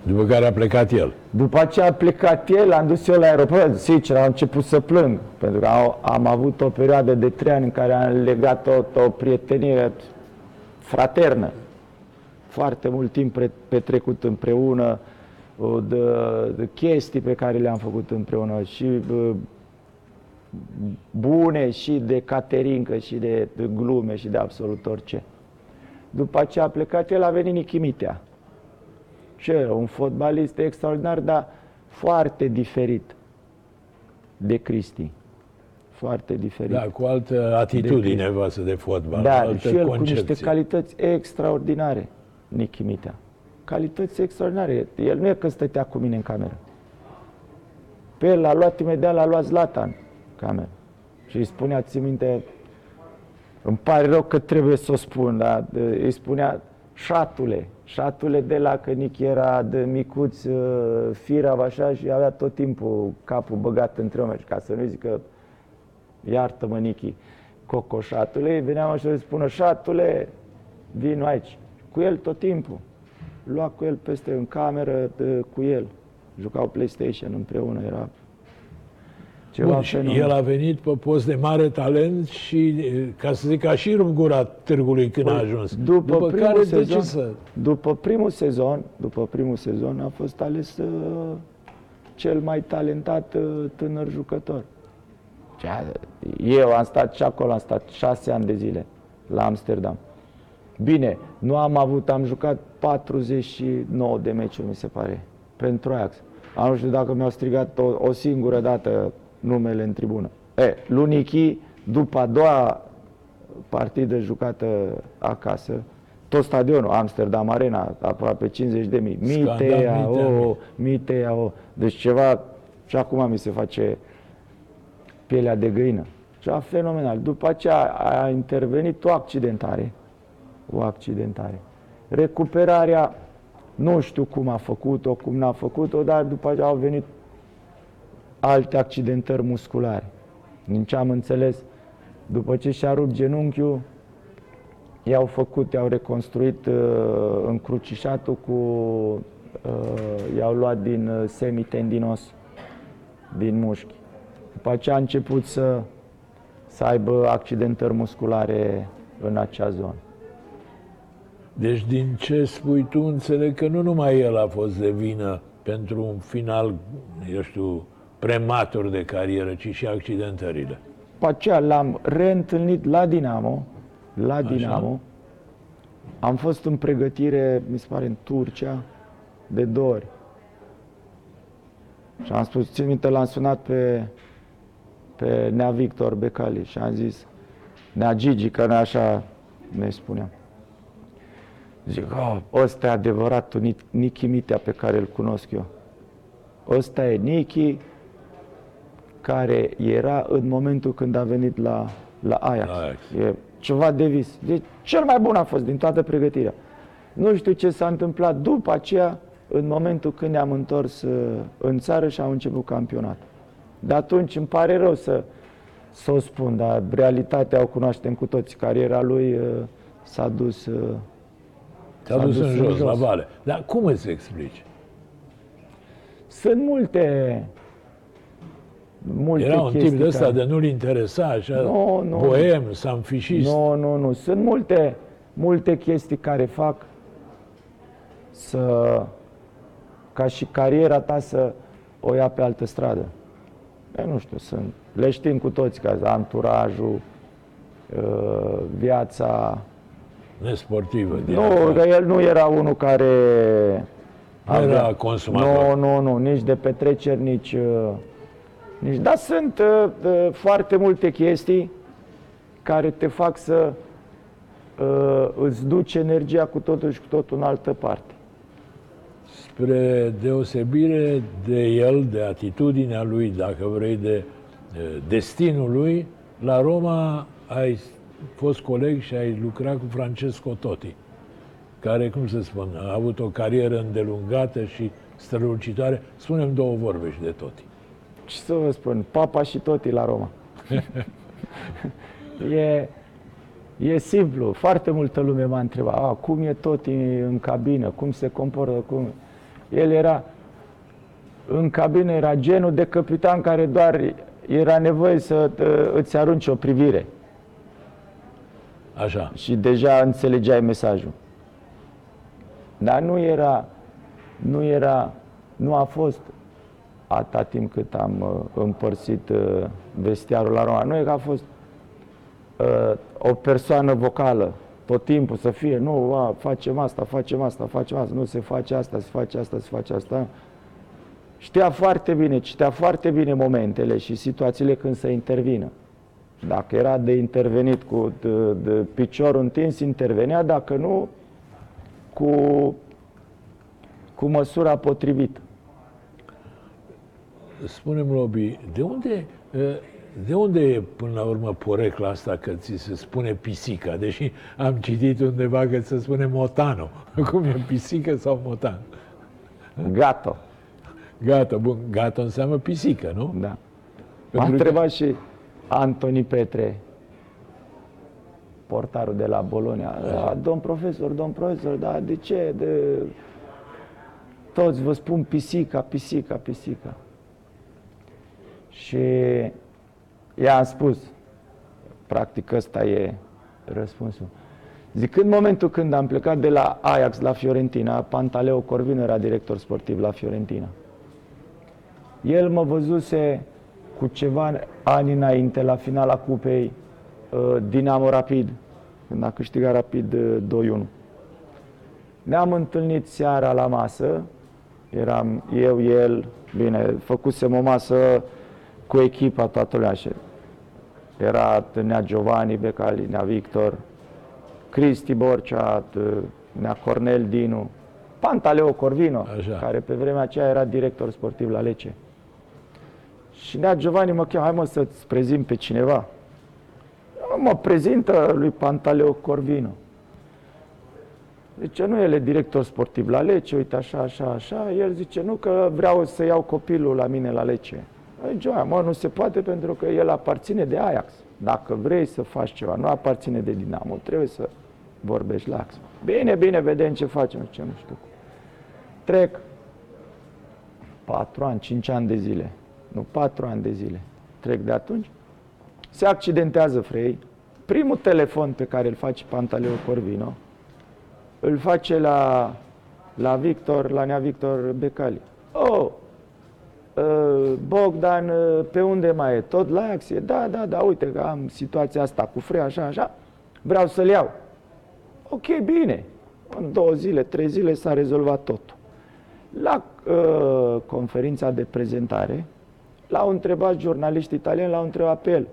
După care a plecat el. După ce a plecat el, am dus eu la aeroport, sincer, am început să plâng, pentru că am, am avut o perioadă de trei ani în care am legat o, o prietenie fraternă. Foarte mult timp pre- petrecut împreună, o, de, de chestii pe care le-am făcut împreună și uh, bune și de caterincă și de, de glume și de absolut orice. După ce a plecat el, a venit Nichimitea. Și el, un fotbalist extraordinar, dar foarte diferit de Cristi. Foarte diferit. Da, cu altă atitudine De- față de fotbal, Da, altă și el cu concepție. niște calități extraordinare, Nichi Mitea. Calități extraordinare. El nu e că stătea cu mine în cameră. Pe el l-a luat imediat, l-a luat Zlatan în cameră. Și îi spunea, ți minte, îmi pare rău că trebuie să o spun, dar de- îi spunea șatule. Șatule de la că Nichi era de micuț, uh, firav așa și avea tot timpul capul băgat între oameni. Ca să nu zică iartă-mă, Nichi, cocoșatule, veneam așa să spună, șatule, vin aici. Cu el tot timpul. Lua cu el peste în cameră, de, cu el. Jucau PlayStation împreună, era ceva Bun, și fenomenal. el a venit pe post de mare talent și, e, ca să zic, a și rupt gura târgului când a ajuns. Păi, După, După primul care sezon, de ce să... după primul sezon, după primul sezon a fost ales uh, cel mai talentat uh, tânăr jucător. Cea- Eu am stat și acolo, am stat șase ani de zile la Amsterdam. Bine, nu am avut, am jucat 49 de meciuri, mi se pare, pentru Ajax. Am nu știu dacă mi-au strigat o, o singură dată numele în tribună. E, Lunichi, după a doua partidă jucată acasă, tot stadionul, Amsterdam Arena, aproape 50 de mii. Scandal, Mitea, mii de o, mii. mitea, o. Deci ceva, și acum mi se face pielea de găină. Ceva fenomenal. După aceea a intervenit o accidentare. O accidentare. Recuperarea, nu știu cum a făcut-o, cum n-a făcut-o, dar după aceea au venit alte accidentări musculare. Din ce am înțeles, după ce și-a rupt genunchiul, i-au făcut, i-au reconstruit uh, încrucișatul cu, uh, i-au luat din uh, semitendinos, din mușchi. După aceea a început să, să aibă accidentări musculare în acea zonă. Deci din ce spui tu, înțeleg că nu numai el a fost de vină pentru un final, eu știu, prematur de carieră, ci și accidentările. După aceea l-am reîntâlnit la Dinamo, la Dinamo. Am fost în pregătire, mi se pare, în Turcia, de două ori. Și am spus, țin minte, l-am sunat pe, pe Nea Victor Becali și am zis, Nea Gigi, că noi așa ne spuneam. Zic, oh, ăsta e adevăratul Ni- Nichi Mitea pe care îl cunosc eu. Ăsta e Nichi, care era în momentul când a venit la, la Ajax. La Ajax. E ceva de vis. Deci cel mai bun a fost din toată pregătirea. Nu știu ce s-a întâmplat după aceea, în momentul când ne-am întors uh, în țară și am început campionat. De atunci îmi pare rău să, să o spun, dar realitatea o cunoaștem cu toți. Cariera lui uh, s-a dus... uh, S-a dus în jos, la vale. Dar cum îți explici? Sunt multe multe Era un chestii tip de ăsta care- de nu-l interesa, așa, Nu, nu. boem, samfișist. Nu, nu, nu. Sunt multe, multe chestii care fac să, ca și cariera ta să o ia pe altă stradă. Eu nu știu, sunt, le știm cu toți, ca anturajul, uh, viața. nesportivă. din Nu, afară. că el nu era unul care... Nu era consumator. Nu, nu, nu, nici de petreceri, nici... uh, nici dar sunt uh, uh, foarte multe chestii care te fac să uh, îți duci energia cu totul și cu totul în altă parte. Spre deosebire de el, de atitudinea lui, dacă vrei, de de destinul lui, la Roma ai fost coleg și ai lucrat cu Francesco Totti, care, cum să spun, a avut o carieră îndelungată și strălucitoare. Spunem două vorbe și de Totti. Ce să vă spun, papa și toti la Roma. e, e simplu, foarte multă lume m-a întrebat, a, cum e toti în cabină, cum se comportă, cum... El era, în cabină era genul de capitan care doar era nevoie să uh, îți arunci o privire Așa. și deja înțelegeai mesajul. Dar nu era, nu era, nu a fost atâta timp cât am uh, împărțit uh, vestiarul la Roma. Nu e că a fost uh, o persoană vocală tot timpul să fie, nu, a, facem asta, facem asta, facem asta, nu se face asta, se face asta, se face asta. Știa foarte bine, citea foarte bine momentele și situațiile când să intervină. Dacă era de intervenit cu de, de piciorul întins, intervenea, dacă nu, cu, cu măsura potrivită. Spune-mi, Robi, de unde, eh, de unde e până la urmă porecla asta că ți se spune pisica? Deși am citit undeva că se spune motano. Cum e pisică sau motan? Gato. Gata, bun, gata înseamnă pisică, nu? Da. M-a Pentru că- întrebat și Antoni Petre, portarul de la Bolonia. Da, domn profesor, domn profesor, da, de ce? De... Toți vă spun pisica, pisica, pisica. Și i-am spus, practic ăsta e răspunsul. Zic, în momentul când am plecat de la Ajax la Fiorentina, Pantaleo Corvino era director sportiv la Fiorentina. El mă văzuse cu ceva ani înainte, la finala cupei uh, Dinamo Rapid, când a câștigat Rapid uh, 2-1. Ne-am întâlnit seara la masă, eram eu, el, bine, făcusem o masă cu echipa toată lumea. și Era Nea Giovanni Becali, Nea Victor, Cristi Borcea, Nea Cornel Dinu, Pantaleo Corvino, Așa. care pe vremea aceea era director sportiv la Lecce. Și Nea Giovanni mă cheamă, hai mă să-ți prezint pe cineva. Mă prezintă lui Pantaleo Corvino. Zice, nu, el e director sportiv la Lecce, uite așa, așa, așa. El zice, nu, că vreau să iau copilul la mine la Lecce. Zice, "Aia, mă, nu se poate pentru că el aparține de Ajax. Dacă vrei să faci ceva, nu aparține de Dinamo, trebuie să vorbești la Ajax. Bine, bine, vedem ce facem. Ce nu știu. Trec patru ani, cinci ani de zile. Nu, patru ani de zile. Trec de atunci. Se accidentează Frei. Primul telefon pe care îl face Pantaleo Corvino, îl face la, la Victor, la nea Victor Becali. Oh, uh, Bogdan, uh, pe unde mai e? Tot la Ajax? E? Da, da, da, uite că am situația asta cu Frei, așa, așa. Vreau să-l iau. Ok, bine. În două zile, trei zile s-a rezolvat totul. La uh, conferința de prezentare, l-au întrebat jurnaliști italieni, l-au întrebat pe el,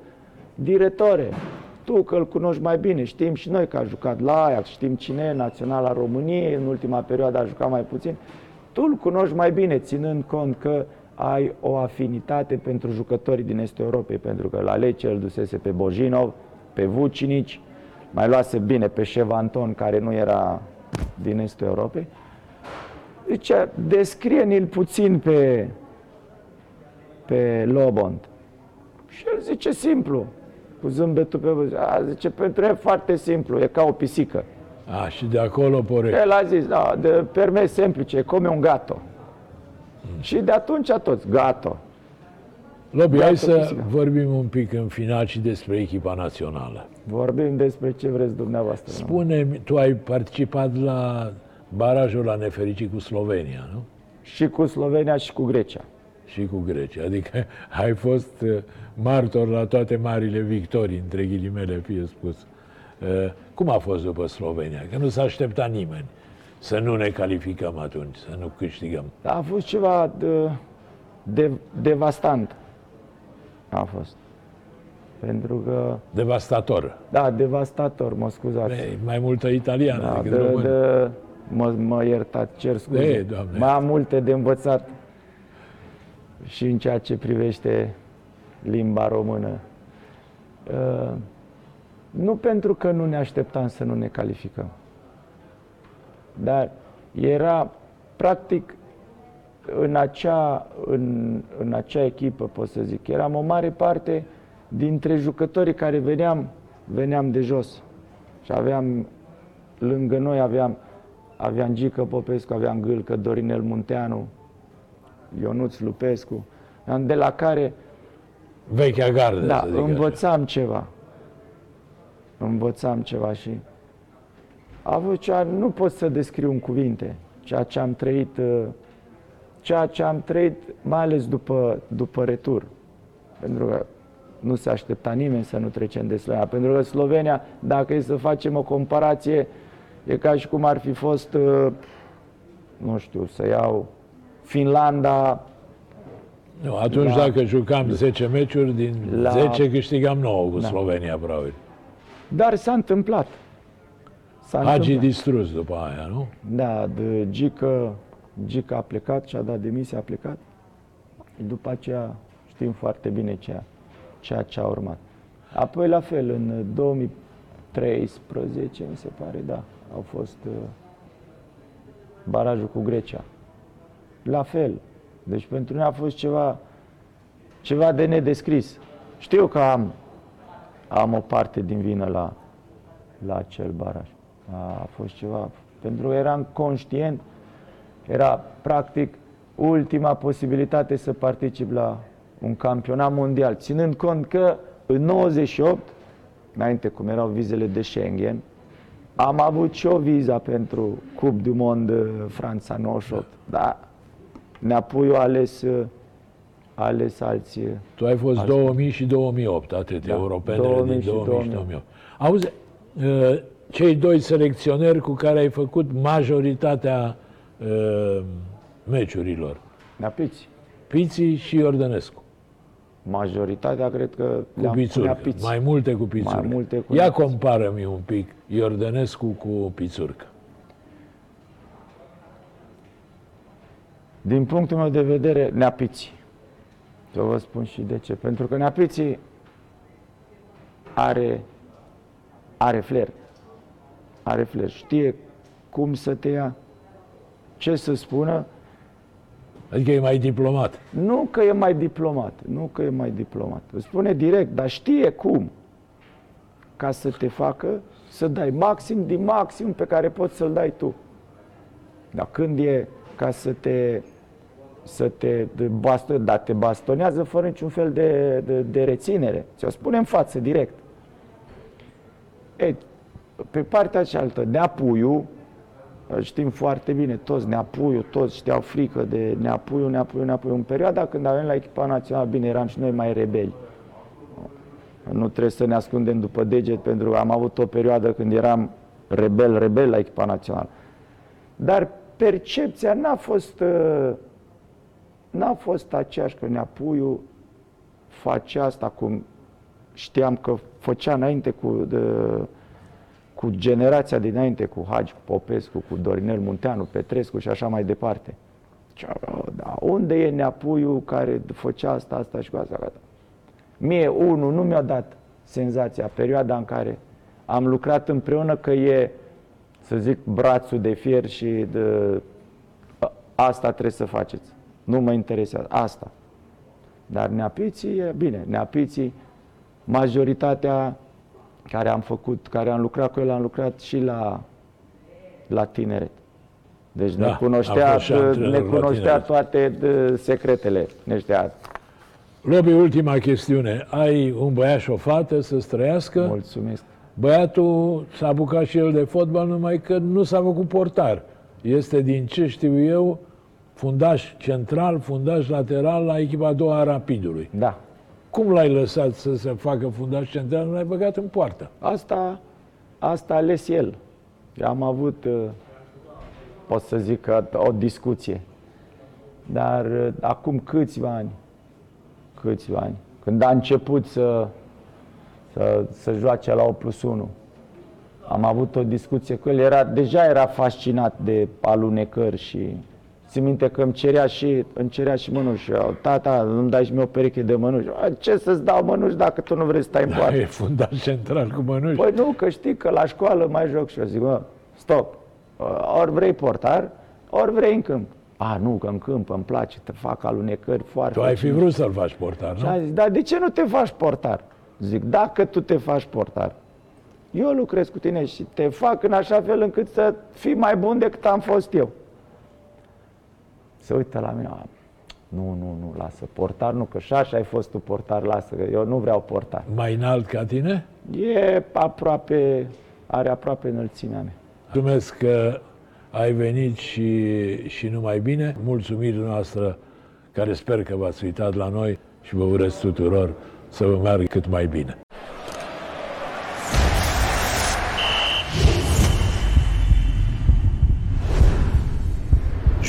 diretore, tu că îl cunoști mai bine, știm și noi că a jucat la Ajax, știm cine e naționala României, în ultima perioadă a jucat mai puțin, tu îl cunoști mai bine, ținând cont că ai o afinitate pentru jucătorii din Estul Europei, pentru că la Lecce îl dusese pe Bojinov, pe Vucinici, mai luase bine pe Șev Anton, care nu era din Estul Europei. Zice, descrie-ne-l puțin pe, pe Lobont. Și el zice simplu, cu zâmbetul pe buze. A, zice, pentru el foarte simplu, e ca o pisică. A, și de acolo porecla. El a zis, da, de per me semplice, e come un gato. Și de atunci toți, gato. Lobi, Gata, hai să pisică. vorbim un pic în final și despre echipa națională. Vorbim despre ce vreți dumneavoastră. nu? spune tu ai participat la barajul la nefericit cu Slovenia, nu? Și cu Slovenia și cu Grecia. Și cu Grecia. Adică ai fost uh, martor la toate marile victorii, între ghilimele fie spus. Uh, Cum a fost după Slovenia? Că nu s-a așteptat nimeni să nu ne calificăm atunci, să nu câștigăm. Dar a fost ceva de, de, devastant. A fost. Pentru că, Devastator. da, devastator, mă scuzați. E mai multă italiană Da, decât de, român. de, mă, mă iertați, cer scuze. Ei, Doamne. Mai am multe de învățat și în ceea ce privește limba română. Uh, nu pentru că nu ne așteptam să nu ne calificăm, dar era practic în acea, în, în acea echipă, pot să zic, eram o mare parte dintre jucătorii care veneam, veneam de jos. Și aveam, lângă noi aveam aveam Gică Popescu, aveam Gâlcă, Dorinel Munteanu, Ionuț Lupescu, de la care Vechea gardă, da, să zic așa. învățam ceva. Învățam ceva și a avut cea, nu pot să descriu în cuvinte ceea ce am trăit, uh, ceea ce am trăit, mai ales după, după retur. Pentru că nu se aștepta nimeni să nu trecem de Slovenia. Pentru că Slovenia, dacă e să facem o comparație, e ca și cum ar fi fost, uh, nu știu, să iau Finlanda, Nu, atunci La- dacă jucam 10 meciuri, din La- 10 câștigam 9 cu Da. Slovenia, probabil. dar s-a întâmplat. S-a Hagi întâmplat. distrus după aia, nu? Da, de Gică, Gică a plecat și a dat demisia, a plecat. După aceea știm foarte bine ceea, ceea ce a urmat. Apoi la fel, în 2013, mi se pare, da, au fost uh, barajul cu Grecia. La fel. Deci pentru noi a fost ceva, ceva de nedescris. Știu că am, am o parte din vină la, la acel baraj. A fost ceva, pentru că eram conștient, era practic ultima posibilitate să particip la un campionat mondial, ținând cont că în 98, înainte cum erau vizele de Schengen, am avut și o viza pentru Cup du Monde Franța 98, dar Neapuiu a ales, a ales alții. Tu ai fost Așa. 2000 și 2008, atât, Da, europenele 2000 din și 2000 și 2008. 2008. Auzi, uh, cei doi selecționeri cu care ai făcut majoritatea uh, meciurilor, Neapiți. Piții și Iordănescu, Majoritatea cred că cu le-am pune Pițurcă, apiți. mai multe cu Pițurcă. Mai multe cu Ia Neapiți. compară-mi un pic Iordănescu cu Pițurcă. Din punctul meu de vedere, neapiții. Să vă spun și de ce. Pentru că neapiții are, are flair. Are flair. Știe cum să te ia, ce să spună. Adică e mai diplomat. Nu că e mai diplomat, nu că e mai diplomat. Îți spune direct, dar știe cum. Ca să te facă să dai maxim din maxim pe care poți să-l dai tu. Dar când e ca să te să te de baston, dar te bastonează fără niciun fel de, de, de reținere. Ți-o spune în față, direct. Ei, pe partea cealaltă, Neapuiu, știm foarte bine, toți Neapuiu, toți știau frică de Neapuiu, Neapuiu, Neapuiu. În perioada când avem la echipa națională, bine, eram și noi mai rebeli. Nu trebuie să ne ascundem după deget, pentru că am avut o perioadă când eram rebel, rebel la echipa națională. Dar percepția n-a fost, uh, n-a fost aceeași că Neapuiu face asta cum știam că făcea înainte cu, de, cu generația dinainte, cu Hagi, cu Popescu, cu Dorinel Munteanu, Petrescu și așa mai departe. Ce- Da, unde e Neapuiu care făcea asta, asta și cu asta, gata. Mie, unul, nu mi-a dat senzația, perioada în care am lucrat împreună că e, să zic, brațul de fier și de, a- asta trebuie să faceți. Nu mă interesează. Asta. Dar neapiții, e bine, neapiții, majoritatea care am făcut, care am lucrat cu el, am lucrat și la, la tineret. Deci Da, ne a cunoștea, fost și antrenor ne la cunoștea tineret. toate de, secretele. Ne știa. Lobi, ultima chestiune. Ai un băiat și o fată să străiască? Mulțumesc. Băiatul s-a apucat și el de fotbal, numai că nu s-a făcut portar. Este, din ce știu eu, fundaș central, fundaș lateral la echipa a doua a Rapidului. Da. Cum l-ai lăsat să se facă fundaș central? Nu l-ai băgat în poartă. Asta, asta a ales el. Eu am avut, uh, pot să zic, că o discuție. Dar uh, acum câțiva ani, câțiva ani, când a început să, să, să joace la 8 plus 1, am avut o discuție cu el, era, deja era fascinat de alunecări și țin minte că îmi cerea și, îmi cerea și mănuși. Eu, Tata, nu-mi dai și mie o pereche de mănuși. "A, Ce să-ți dau mănuși dacă tu nu vrei să stai în poartă? E fundaș central cu mănuși. Păi nu, că știi că la școală mai joc și eu zic, mă, stop, Uh, ori vrei portar, ori vrei în câmp. A, nu, că în câmp îmi place, te fac alunecări foarte... Tu ai fi vrut să-l faci portar, Și nu? am zis, dar de ce nu te faci portar? Zic, dacă tu te faci portar, Eu lucrez cu tine și te fac în așa fel încât să fii mai bun decât am fost eu. Se uită la mine, "A, nu, nu, nu, lasă, portar nu, că și așa ai fost tu portar, lasă, că eu nu vreau portar. Mai înalt ca tine? E aproape, are aproape înălțimea mea. Mulțumesc că ai venit și, și numai bine. Mulțumiri noastră care sper că v-ați uitat la noi și vă urez tuturor să vă meargă cât mai bine.